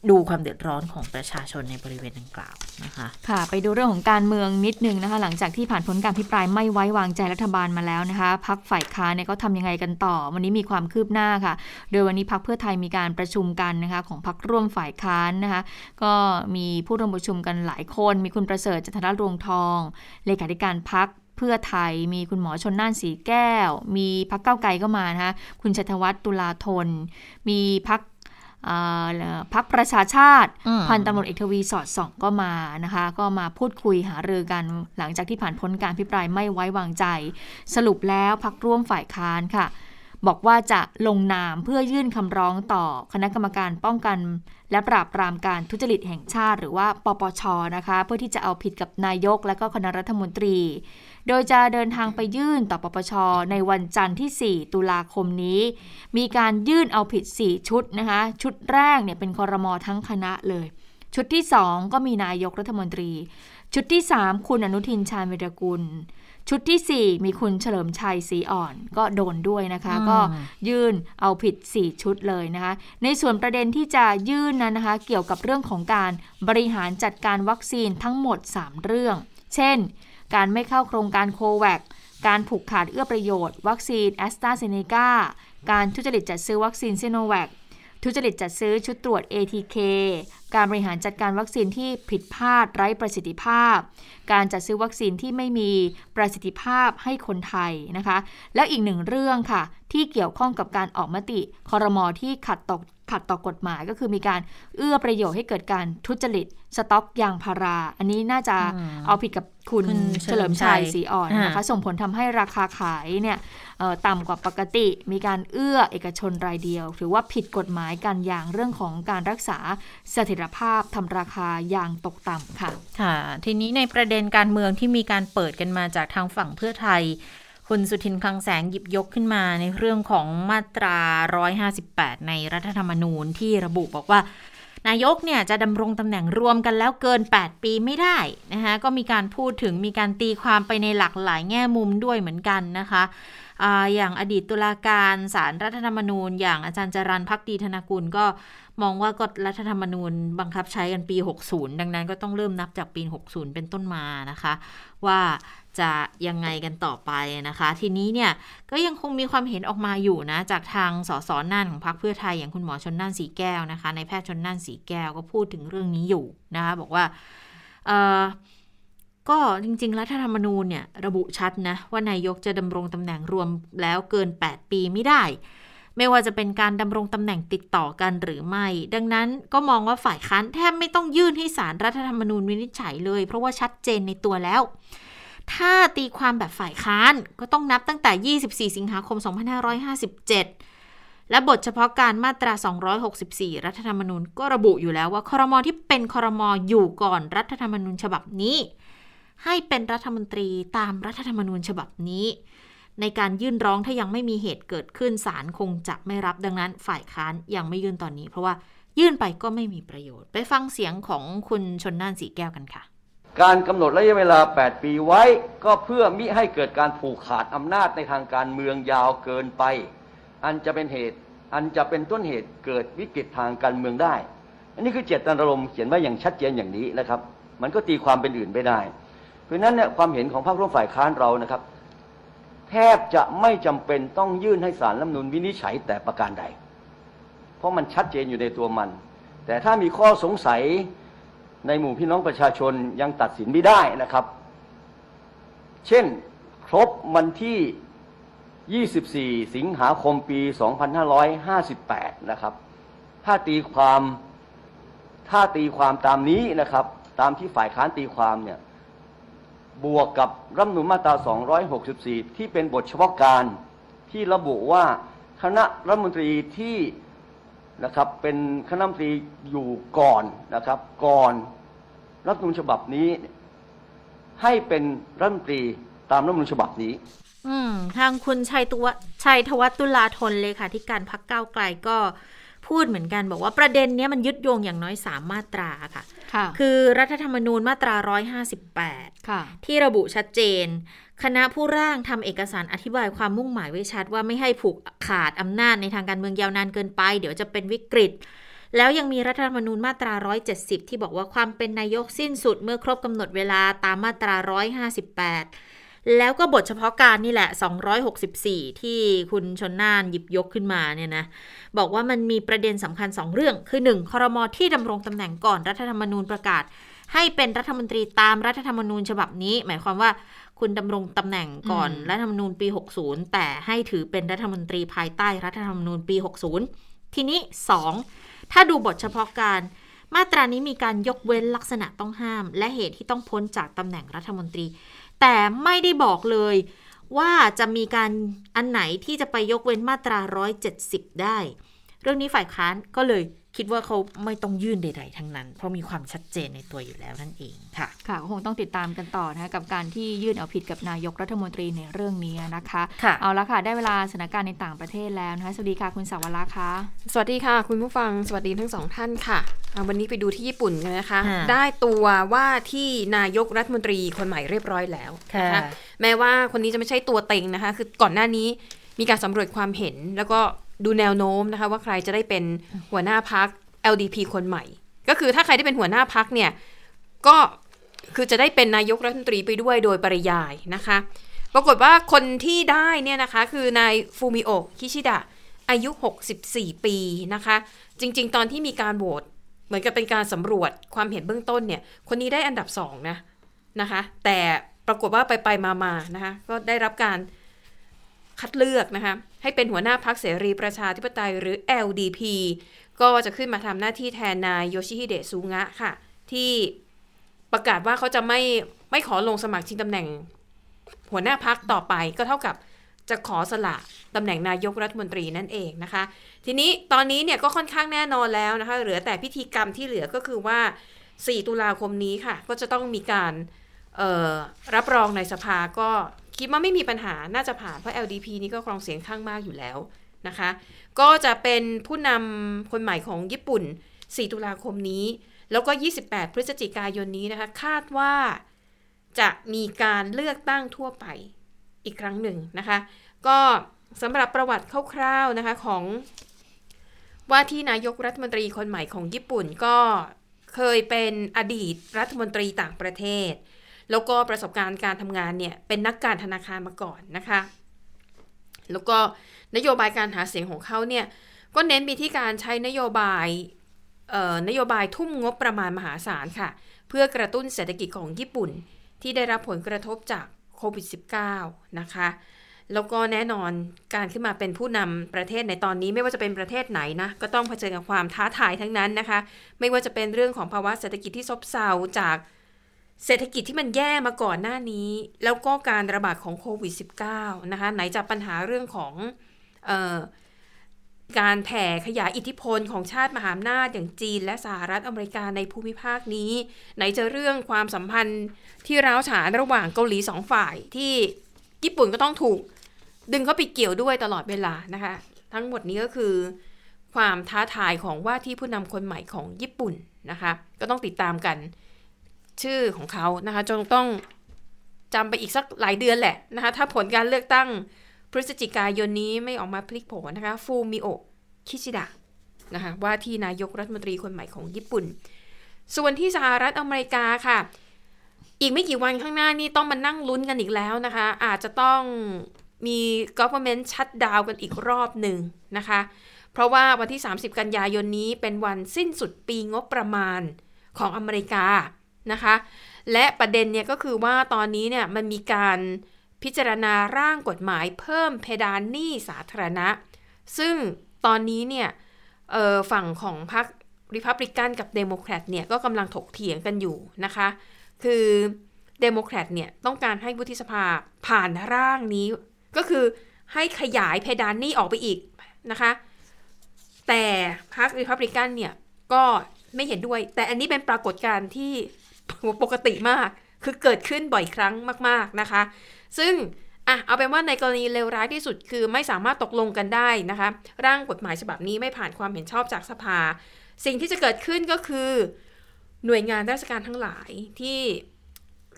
ดูความเดือดร้อนของประชาชนในบริเวณดังกล่าวนะคะค่ะ ไปดูเรื่องของการเมืองนิดนึงนะคะ หลังจากที่ผ่านพ้นการพิปรายไม่ไว้วางใจรัฐบาลมาแล้วนะคะพักฝ่ายค้านเนี่ยเขาทำยังไงกันต่อ วันนี้มีความคืบหน้าค่ะ โดยวันนี้พักเพื่อไทยมีการประชุมกันนะคะของพักร่วมฝ่ายค้านนะคะ ก็มีผู้ร่วมประชุมกันหลายคน มีคุณประเสริฐจันทรรวงทองเลขาธิการพักเพื่อไทยมีคุณหมอชนน่านสีแก้ว มีพักเก้าไกลก็มานะคะคุณชัยธวัฒน์ตุลาธน มีพัก พักประชาชาติอืมพันตำรวจเอกทวีสอดส่องก็มานะคะ ก็มาพูดคุยหารือกันหลังจากที่ผ่านพ้นการพิปรายไม่ไว้วางใจ สรุปแล้วพักร่วมฝ่ายค้านค่ะ บอกว่าจะลงนามเพื่อยื่นคำร้องต่อคณะกรรมการป้องกัน และปราบปรามการทุจริตแห่งชาติ หรือว่าปปชนะคะ เพื่อที่จะเอาผิดกับนายกและก็คณะรัฐมนตรี โดยจะเดินทางไปยื่นต่อปปช ในวันจันทร์ที่ 4 ตุลาคมนี้ มีการยื่นเอาผิด 4 ชุดนะคะ ชุดแรกเนี่ยเป็นคอรมอทั้งคณะเลย ชุดที่ 2 ก็มีนายกรัฐมนตรี ชุดที่ 3 คุณอนุทินชาญวิรกุล ชุดที่ 4 มีคุณเฉลิมชัยศรีอ่อน ก็โดนด้วยนะคะอืมก็ยื่นเอาผิด 4 ชุดเลยนะคะ ในส่วนประเด็นที่จะยื่นนั้นนะคะ เกี่ยวกับเรื่องของการบริหารจัดการวัคซีนทั้งหมด 3 เรื่อง เช่น การไม่เข้าโครงการ COVAX การผูกขาดเอื้อประโยชน์ วัคซีนแอสตราเซเนกาการทุจริตจัดซื้อวัคซีนซิโนแวคทุจริตจัดซื้อชุดตรวจ ATK การบริหารจัดการวัคซีนที่ผิดพลาดไร้ประสิทธิภาพ การจัดซื้อวัคซีนที่ไม่มีประสิทธิภาพให้คนไทยนะคะ แล้วอีกหนึ่งเรื่องค่ะ ที่เกี่ยวข้องกับการออกมติคอรมอที่ขัดต่อขัดต่อกฎหมายก็คือมีการเอื้อประโยชน์ให้เกิดการทุจริต สต็อกยางพารา อันนี้น่าจะอืมเอาผิดกับคุณคุณเฉลิมชัยเฉลิมชัยศรีอ่อนนะคะอ่าส่งผลทำให้ราคาขายเนี่ยเอ่อต่ำกว่าปกติ มีการเอื้อเอกชนรายเดียว ถือว่าผิดกฎหมายการยางเรื่องของการรักษาเสถียรภาพทำราคายางตกต่ำค่ะ ค่ะ ทีนี้ในประเด็นการเมืองที่มีการเปิดกันมาจากทางฝั่งเพื่อไทย คุณสุทินคลังแสงหยิบยกขึ้นมาในเรื่องของมาตรา 158 ในรัฐธรรมนูญที่ระบุบอกว่านายกเนี่ยจะดำรงตำแหน่งรวมกันแล้วเกิน 8 ปีไม่ได้นะคะก็มีการพูดถึงมีการตีความไปในหลากหลายแง่มุมด้วยเหมือนกันนะคะอย่างอดีตตุลาการศาลรัฐธรรมนูญ อย่างอาจารย์จรันพักดีธนากุลก็ มองว่ากฎรัฐธรรมนูญบังคับใช้กันปี 60 ดังนั้นก็ต้องเริ่มนับจากปี 60 เป็นต้นมานะคะ ว่าจะยังไงกันต่อไปนะคะ ทีนี้เนี่ยก็ยังคงมีความเห็นออกมาอยู่นะ จากทางสสน่านของพรรคเพื่อไทยอย่างคุณหมอชนน่านสีแก้วนะคะในแพทย์ชนน่านสีแก้วก็พูดถึงเรื่องนี้อยู่นะคะบอกว่าเออก็จริงๆ รัฐธรรมนูญเนี่ยระบุชัดนะ ว่านายกจะดำรงตำแหน่งรวมแล้วเกิน 8 ปีไม่ได้ ไม่ว่าจะเป็นการดำรงตำแหน่งติดต่อกันหรือไม่ ดังนั้นก็มองว่าฝ่ายค้านแทบไม่ต้องยื่นให้สารรัฐธรรมนูญวินิจฉัยเลย เพราะว่าชัดเจนในตัวแล้ว ถ้าตีความแบบฝ่ายค้านก็ต้องนับตั้งแต่ 24 สิงหาคม 2557 และบทเฉพาะการมาตรา 264 รัฐธรรมนูญก็ระบุอยู่แล้วว่าครมที่เป็นครมอยู่ก่อนรัฐธรรมนูญฉบับนี้ ให้เป็นรัฐมนตรีตามรัฐธรรมนูญฉบับนี้ ในการยื่นร้องถ้ายังไม่มีเหตุเกิดขึ้นศาลคงจะไม่รับดังนั้น ฝ่ายค้านยังไม่ยื่นตอนนี้ เพราะว่ายื่นไปก็ไม่มีประโยชน์ ไปฟังเสียงของคุณชนน่านสีแก้วกันค่ะ การกำหนดระยะเวลา 8 ปีไว้ ก็เพื่อมิให้เกิดการผูกขาดอำนาจในทางการเมืองยาวเกินไป อันจะเป็นเหตุ อันจะเป็นต้นเหตุเกิดวิกฤตทางการเมืองได้ อันนี้คือเจตนารมณ์เขียนไว้อย่างชัดเจนอย่างนี้นะครับ มันก็ตีความเป็นอื่นไม่ได้ เพราะนั้นเนี่ยความเห็นของพรรคร่วมฝ่ายค้านเรานะครับ แทบจะไม่จำเป็นต้องยื่นให้สารรัฐมนูญวินิจฉัยแต่ประการใด เพราะมันชัดเจนอยู่ในตัวมัน แต่ถ้ามีข้อสงสัยในหมู่พี่น้องประชาชนยังตัดสินไม่ได้นะครับ เช่นครบวันที่ 24 สิงหาคมปี 2558 นะครับ ถ้าตีความถ้าตีความตามนี้นะครับ ตามที่ฝ่ายค้านตีความเนี่ย บวกกับรัฐมนูญมาตรา 264 ที่เป็นบทเฉพาะการที่ระบุว่าคณะรัฐมนตรีที่นะครับเป็นคณะรัฐมนตรีอยู่ก่อนนะครับ ก่อนรัฐมนูญฉบับนี้ ให้เป็นรัฐมนตรีตามรัฐมนูญฉบับนี้ อืม ทางคุณชัยตัวชัยธวัฒน์ตุลาธนเลยค่ะที่การพักเก้าไกลก็ พูดเหมือนกันบอกว่าประเด็นนี้มันยึดโยงอย่างน้อยสามมาตราค่ะค่ะคือรัฐธรรมนูญมาตรา 158ค่ะที่ระบุชัดเจน คณะผู้ร่างทำเอกสารอธิบายความมุ่งหมายไว้ชัดว่าไม่ให้ผูกขาดอำนาจในทางการเมืองยาวนานเกินไป เดี๋ยวจะเป็นวิกฤต แล้วยังมีรัฐธรรมนูญมาตรา 170 ที่บอกว่าความเป็นนายกสิ้นสุดเมื่อครบกำหนดเวลาตามมาตรา 158 แล้วก็บทเฉพาะการนี่แหละ 264 ที่คุณชนน่านหยิบยกขึ้นมาเนี่ยนะ บอกว่ามันมีประเด็นสำคัญ 2 เรื่อง คือ 1. คอรมอที่ดำรงตำแหน่งก่อนรัฐธรรมนูญประกาศ ให้เป็นรัฐมนตรีตามรัฐธรรมนูญฉบับนี้ หมายความว่าคุณดำรงตำแหน่งก่อนอืมรัฐธรรมนูญปี 60 แต่ให้ถือเป็นรัฐมนตรีภายใต้รัฐธรรมนูญปี 60 ทีนี้ 2. ถ้าดูบทเฉพาะการมาตรานี้มีการยกเว้นลักษณะต้องห้าม และเหตุที่ต้องพ้นจากตำแหน่งรัฐมนตรี แต่ไม่ได้บอกเลยว่าจะมีการอันไหนที่จะไปยกเว้นมาตรา 170 ได้ เรื่องนี้ฝ่ายค้านก็เลย คิดว่าเขาไม่ต้องยื่นใด ๆ ทั้งนั้น เพราะมีความชัดเจนในตัวอยู่แล้วนั่นเองค่ะ ค่ะก็คงต้องติดตามกันต่อนะคะกับการที่ยื่นเอาผิดกับนายกรัฐมนตรีในเรื่องนี้นะคะค่ะเอาละค่ะ ได้เวลาสถานการณ์ในต่างประเทศแล้วนะคะสวัสดีค่ะคุณสาวรักษ์ค่ะ สวัสดีค่ะ คุณผู้ฟังสวัสดีทั้งสองท่านค่ะอ่าวันนี้ไปดูที่ญี่ปุ่นกันนะคะค่ะได้ตัวว่าที่นายกรัฐมนตรีคนใหม่เรียบร้อยแล้วนะค่ะแม้ว่าคนนี้จะไม่ใช่ตัวเต็งนะคะ คือก่อนหน้านี้มีการสำรวจความเห็นแล้วก็ ดูแนวโน้มนะคะ ว่าใครจะได้เป็นหัวหน้าพัก LDP คนใหม่ ก็คือถ้าใครได้เป็นหัวหน้าพักเนี่ย ก็คือจะได้เป็นนายกรัฐมนตรีไปด้วยโดยปริยายนะคะ ปรากฏว่าคนที่ได้เนี่ยนะคะ คือนายฟูมิโอะคิชิดะอายุ 64 ปีนะคะ จริง ๆ ตอนที่มีการโหวตเหมือนกับเป็นการสำรวจความเห็นเบื้องต้นเนี่ย คนนี้ได้อันดับ2นะนะคะ แต่ปรากฏว่าไปๆมาๆนะคะ ก็ได้รับการ คัดเลือกนะคะให้เป็นหัวหน้าพักเสรีประชาธิปไตยหรือ LDP ก็จะขึ้นมาทำหน้าที่แทนนายโยชิฮิเดะซูงะค่ะ ที่ประกาศว่าเขาจะไม่ไม่ขอลงสมัครชิงตำแหน่ง หัวหน้าพักต่อไปก็เท่ากับจะขอสละตำแหน่งนายกรัฐมนตรีนั่นเองนะคะ ทีนี้ตอนนี้เนี่ยก็ค่อนข้างแน่นอนแล้วนะคะ เหลือแต่พิธีกรรมที่เหลือก็คือว่า 4 ตุลาคมนี้ค่ะ ก็จะต้องมีการรับรองในสภาก็ คิดว่าไม่มีปัญหาน่าจะผ่านเพราะ LDP นี่ก็ครองเสียงข้างมากอยู่แล้วนะคะ ก็จะเป็นผู้นำคนใหม่ของญี่ปุ่น 4 ตุลาคมนี้ แล้วก็ 28 พฤศจิกายนนี้นะคะ คาดว่าจะมีการเลือกตั้งทั่วไปอีกครั้งหนึ่งนะคะ ก็สำหรับประวัติคร่าวๆนะคะของว่าที่นายกรัฐมนตรีคนใหม่ของญี่ปุ่นก็เคยเป็นอดีตรัฐมนตรีต่างประเทศ แล้วก็ประสบการณ์การทำงานเนี่ยเป็นนักการธนาคารมาก่อนนะคะ แล้วก็นโยบายการหาเสียงของเขาเนี่ยก็เน้นไปที่การใช้นโยบายเอ่อนโยบายทุ่มงบประมาณมหาศาลค่ะ เพื่อกระตุ้นเศรษฐกิจของญี่ปุ่นที่ได้รับผลกระทบจากโควิด -19 นะคะ แล้วก็แน่นอนการขึ้นมาเป็นผู้นำประเทศในตอนนี้ไม่ว่าจะเป็นประเทศไหนนะ ก็ต้องเผชิญกับความท้าทายทั้งนั้นนะคะ ไม่ว่าจะเป็นเรื่องของภาวะเศรษฐกิจที่ซบเซาจาก เศรษฐกิจที่มันแย่มาก่อนหน้านี้ แล้วก็การระบาดของโควิด -19 นะคะไหนจะปัญหาเรื่องของออการแผ่ขยายอิทธิพลของชาติมหาอำนาจอย่างจีนและสหรัฐอเมริกาในภูมิภาคนี้ ไหนจะเรื่องความสัมพันธ์ที่ร้าวฉานระหว่างเกาหลีสองฝ่ายที่ญี่ปุ่นก็ต้องถูก ดึงเข้าไปเกี่ยวด้วยตลอดเวลานะคะ ทั้งหมดนี้ก็คือความท้าทายของว่าที่ผู้นำคนใหม่ของญี่ปุ่นนะคะ ก็ต้องติดตามกัน ชื่อของเขานะคะจนต้องจำไปอีกสักหลายเดือนแหละนะคะถ้าผลการเลือกตั้งพฤศจิกายนนี้ไม่ออกมาพลิกโผนะคะฟูมิโอะคิชิดะนะคะว่าที่นายกรัฐมนตรีคนใหม่ของญี่ปุ่น ส่วนที่สหรัฐอเมริกาค่ะ อีกไม่กี่วันข้างหน้านี่ต้องมานั่งลุ้นกันอีกแล้วนะคะ อาจจะต้องมี government shutdown กันอีกรอบหนึ่งนะคะ เพราะว่าวันที่ 30 กันยายนนี้เป็นวันสิ้นสุดปีงบประมาณของอเมริกา นะคะ และประเด็นเนี่ยก็คือว่าตอนนี้เนี่ยมันมีการพิจารณาร่างกฎหมายเพิ่มเพดานหนี้สาธารณะ ซึ่งตอนนี้เนี่ยออฝั่งของพรรคริพับลิกันกับเดโมแครตเนี่ยก็กำลังถกเถียงกันอยู่นะคะ คือเดโมแครตเนี่ยต้องการให้วุฒิสภาผ่านร่างนี้ ก็คือให้ขยายเพดานหนี้ออกไปอีกนะคะ แต่พรรคริพับลิกันเนี่ยก็ไม่เห็นด้วย แต่อันนี้เป็นปรากฏการณ์ที่ ปกติมาก คือเกิดขึ้นบ่อยครั้งมาก ๆนะคะ ซึ่งอะเอาเป็นว่าในกรณีเลวร้ายที่สุดคือไม่สามารถตกลงกันได้นะคะ ร่างกฎหมายฉบับนี้ไม่ผ่านความเห็นชอบจากสภา สิ่งที่จะเกิดขึ้นก็คือ หน่วยงานราชการทั้งหลายที่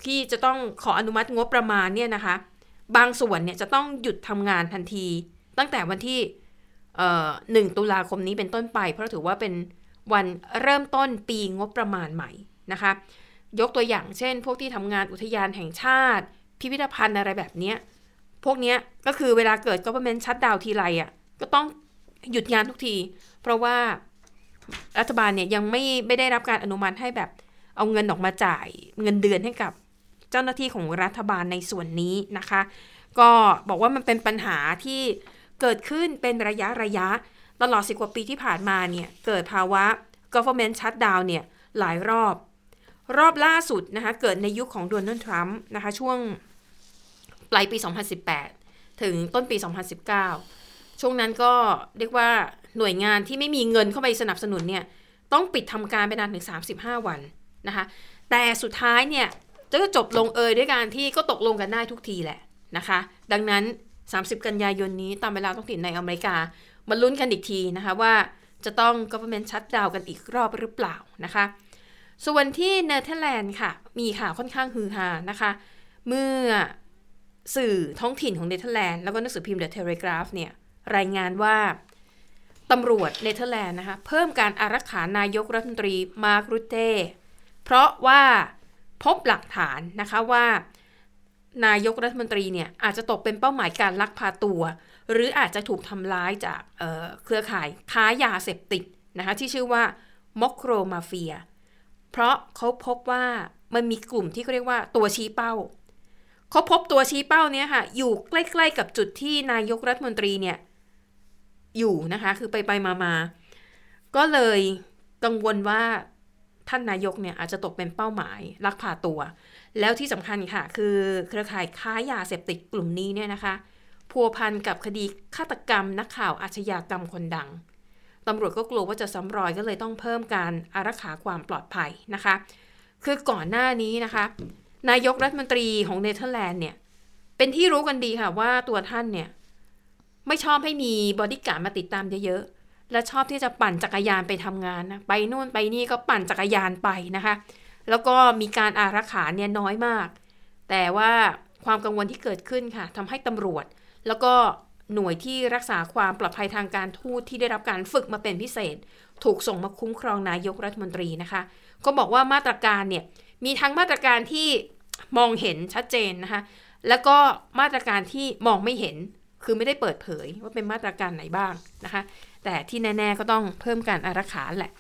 ที่จะต้องขออนุมัติงบประมาณเนี่ยนะคะ บางส่วนเนี่ยจะต้องหยุดทำงานทันที ตั้งแต่วันที่หนึ่งตุลาคมนี้เป็นต้นไป เพราะถือว่าเป็นวันเริ่มต้นปีงบประมาณใหม่นะคะ ยกตัวอย่างเช่น พวกที่ทำงานอุทยานแห่งชาติ พิพิธภัณฑ์อะไรแบบนี้พวกนี้ก็คือเวลาเกิด government shutdown ทีไรอะ่ะก็ต้องหยุดงานทุกที เพราะว่ารัฐบาลเนี่ยยังไม่ไม่ได้รับการอนุมัติให้แบบเอาเงินออกมาจ่ายเงินเดือนให้กับเจ้าหน้าที่ของรัฐบาลในส่วนนี้นะคะ ก็บอกว่ามันเป็นปัญหาที่เกิดขึ้นเป็นระยะระยะตลอดสิกว่าปีที่ผ่านมาเนี่ยเกิดภาวะ government shutdown เนี่ยหลายรอบ รอบล่าสุดนะคะเกิดในยุคของโดนัลด์ทรัมป์นะคะช่วงปลายปี 2018 ถึงต้นปี 2019 ช่วงนั้นก็เรียกว่าหน่วยงานที่ไม่มีเงินเข้าไปสนับสนุนเนี่ยต้องปิดทำการไปนานถึง 35 วันนะคะแต่สุดท้ายเนี่ยจะจบลงเอยด้วยการที่ก็ตกลงกันได้ทุกทีแหละนะคะ ดังนั้น 30 กันยายนนี้ตามเวลาท้องถิ่นในอเมริกามาลุ้นกันอีกทีนะคะว่าจะต้อง government shutdown กันอีกรอบหรือเปล่านะคะ ส่วนที่เนเธอร์แลนด์ค่ะ มีข่าวค่อนข้างฮือฮานะคะ เมื่อสื่อท้องถิ่นของเนเธอร์แลนด์แล้วก็หนังสือพิมพ์เดอะเทเลกราฟเนี่ย รายงานว่าตำรวจเนเธอร์แลนด์นะคะ เพิ่มการอารักขานายกรัฐมนตรีมาร์กรุเตเพราะว่าพบหลักฐานนะคะว่า นายกรัฐมนตรีเนี่ย อาจจะตกเป็นเป้าหมายการลักพาตัว หรืออาจจะถูกทำร้ายจากเเครือข่ายค้ายาเสพติดนะคะที่ชื่อว่ามอกโครมาเฟีย เพราะเขาพบว่ามันมีกลุ่มที่เขาเรียกว่าตัวชี้เป้า เขาพบตัวชี้เป้าเนี้ยค่ะ อยู่ใกล้ๆกับจุดที่นายกรัฐมนตรีเนี่ย อยู่นะคะ คือไปไปมามาก็เลยกังวลว่าท่านนายกเนี่ยอาจจะตกเป็นเป้าหมายลักพาตัว แล้วที่สำคัญค่ะ คือเครือข่ายค้ายาเสพติดกลุ่มนี้เนี่ยนะคะ พัวพันกับคดีฆาตกรรมนักข่าวอาชญากรรมคนดัง ตำรวจก็กลัวว่าจะซ้ำรอยก็เลยต้องเพิ่มการอารักขาความปลอดภัยนะคะ คือก่อนหน้านี้นะคะ นายกรัฐมนตรีของเนเธอร์แลนด์เนี่ย เป็นที่รู้กันดีค่ะว่าตัวท่านเนี่ย ไม่ชอบให้มีบอดี้การ์ดมาติดตามเยอะๆ และชอบที่จะปั่นจักรยานไปทำงานนะ ไปนู่นไปนี่ก็ปั่นจักรยานไปนะคะ แล้วก็มีการอารักขาเนี่ยน้อยมาก แต่ว่าความกังวลที่เกิดขึ้นค่ะทำให้ตำรวจ แล้วก็ หน่วยที่รักษาความปลอดภัยทางการทูตที่ได้รับการฝึกมาเป็นพิเศษ ถูกส่งมาคุ้มครองนายกรัฐมนตรีนะคะ ก็บอกว่ามาตรการเนี่ยมีทั้งมาตรการที่มองเห็นชัดเจนนะคะแล้วก็มาตรการที่มองไม่เห็นคือไม่ได้เปิดเผยว่าเป็นมาตรการไหนบ้างนะคะ แต่ที่แน่ ๆ ก็ต้องเพิ่มการอารักขาแหละ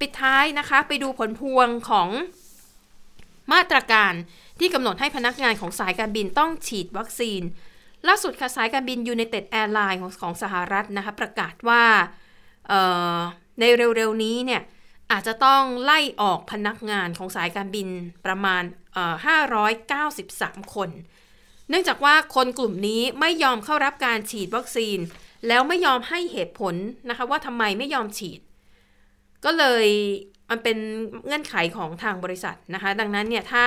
ปิดท้ายนะคะ ไปดูผลพวงของมาตรการที่กำหนดให้พนักงานของสายการบินต้องฉีดวัคซีน ล่าสุดค่ะสายการบิน United Airlines ของของสหรัฐนะคะประกาศว่าในเร็วๆนี้เนี่ยอาจจะต้องไล่ออกพนักงานของสายการบินประมาณ 593 คน เนื่องจากว่าคนกลุ่มนี้ไม่ยอมเข้ารับการฉีดวัคซีน แล้วไม่ยอมให้เหตุผลนะคะว่าทำไมไม่ยอมฉีด ก็เลยมันเป็นเงื่อนไขของทางบริษัทนะคะ ดังนั้นเนี่ยถ้า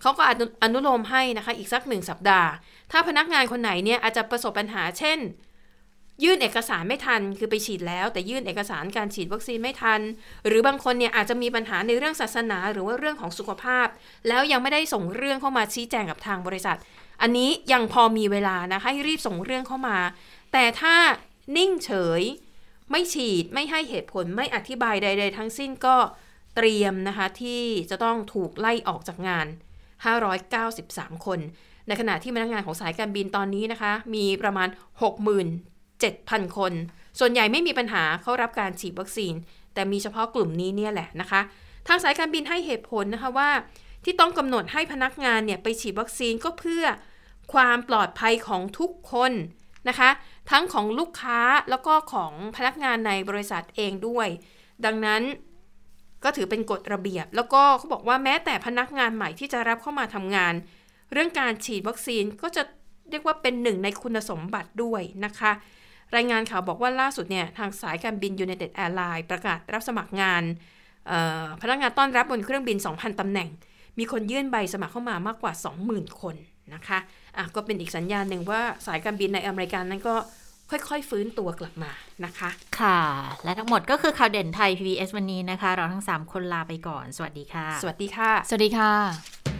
เขาก็อนุโลมให้นะคะอีกสักหนึ่งสัปดาห์ ถ้าพนักงานคนไหนเนี่ยอาจจะประสบปัญหาเช่น ยื่นเอกสารไม่ทัน คือไปฉีดแล้ว แต่ยื่นเอกสารการฉีดวัคซีนไม่ทัน หรือบางคนเนี่ยอาจจะมีปัญหาในเรื่องศาสนา หรือว่าเรื่องของสุขภาพ แล้วยังไม่ได้ส่งเรื่องเข้ามาชี้แจงกับทางบริษัท อันนี้ยังพอมีเวลานะคะให้รีบส่งเรื่องเข้ามา แต่ถ้านิ่งเฉย ไม่ฉีดไม่ให้เหตุผลไม่อธิบายใด ๆ ทั้งสิ้นก็เตรียมนะคะที่จะต้องถูกไล่ออกจากงาน 593 คน ในขณะที่พนักงานของสายการบินตอนนี้นะคะ มีประมาณ 67,000 คน ส่วนใหญ่ไม่มีปัญหาเข้ารับการฉีดวัคซีน แต่มีเฉพาะกลุ่มนี้เนี่ยแหละนะคะ ทางสายการบินให้เหตุผลนะคะว่า ที่ต้องกำหนดให้พนักงานเนี่ยไปฉีดวัคซีนก็เพื่อความปลอดภัยของทุกคนนะคะ ทั้งของลูกค้าแล้วก็ของพนักงานในบริษัทเองด้วย ดังนั้นก็ถือเป็นกฎระเบียบ แล้วก็เขาบอกว่าแม้แต่พนักงานใหม่ที่จะรับเข้ามาทำงาน เรื่องการฉีดวัคซีนก็จะเรียกว่าเป็นหนึ่งในคุณสมบัติด้วยนะคะ รายงานข่าวบอกว่าล่าสุดเนี่ยทางสายการบิน United Airlines ประกาศรับสมัครงานพนักงานต้อนรับบนเครื่องบิน 2,000ตำแหน่ง มีคนยื่นใบสมัครเข้ามามากกว่า 20,000 คนนะคะอะก็เป็นอีกสัญญาณหนึ่งว่าสายการบินในอเมริกานั้นก็ค่อยๆ ฟื้นตัวกลับมานะคะ ค่ะ และทั้งหมดก็คือข่าวเด่นไทย PBS วันนี้นะคะ เราทั้ง 3 คนลาไปก่อน สวัสดีค่ะ สวัสดีค่ะ สวัสดีค่ะ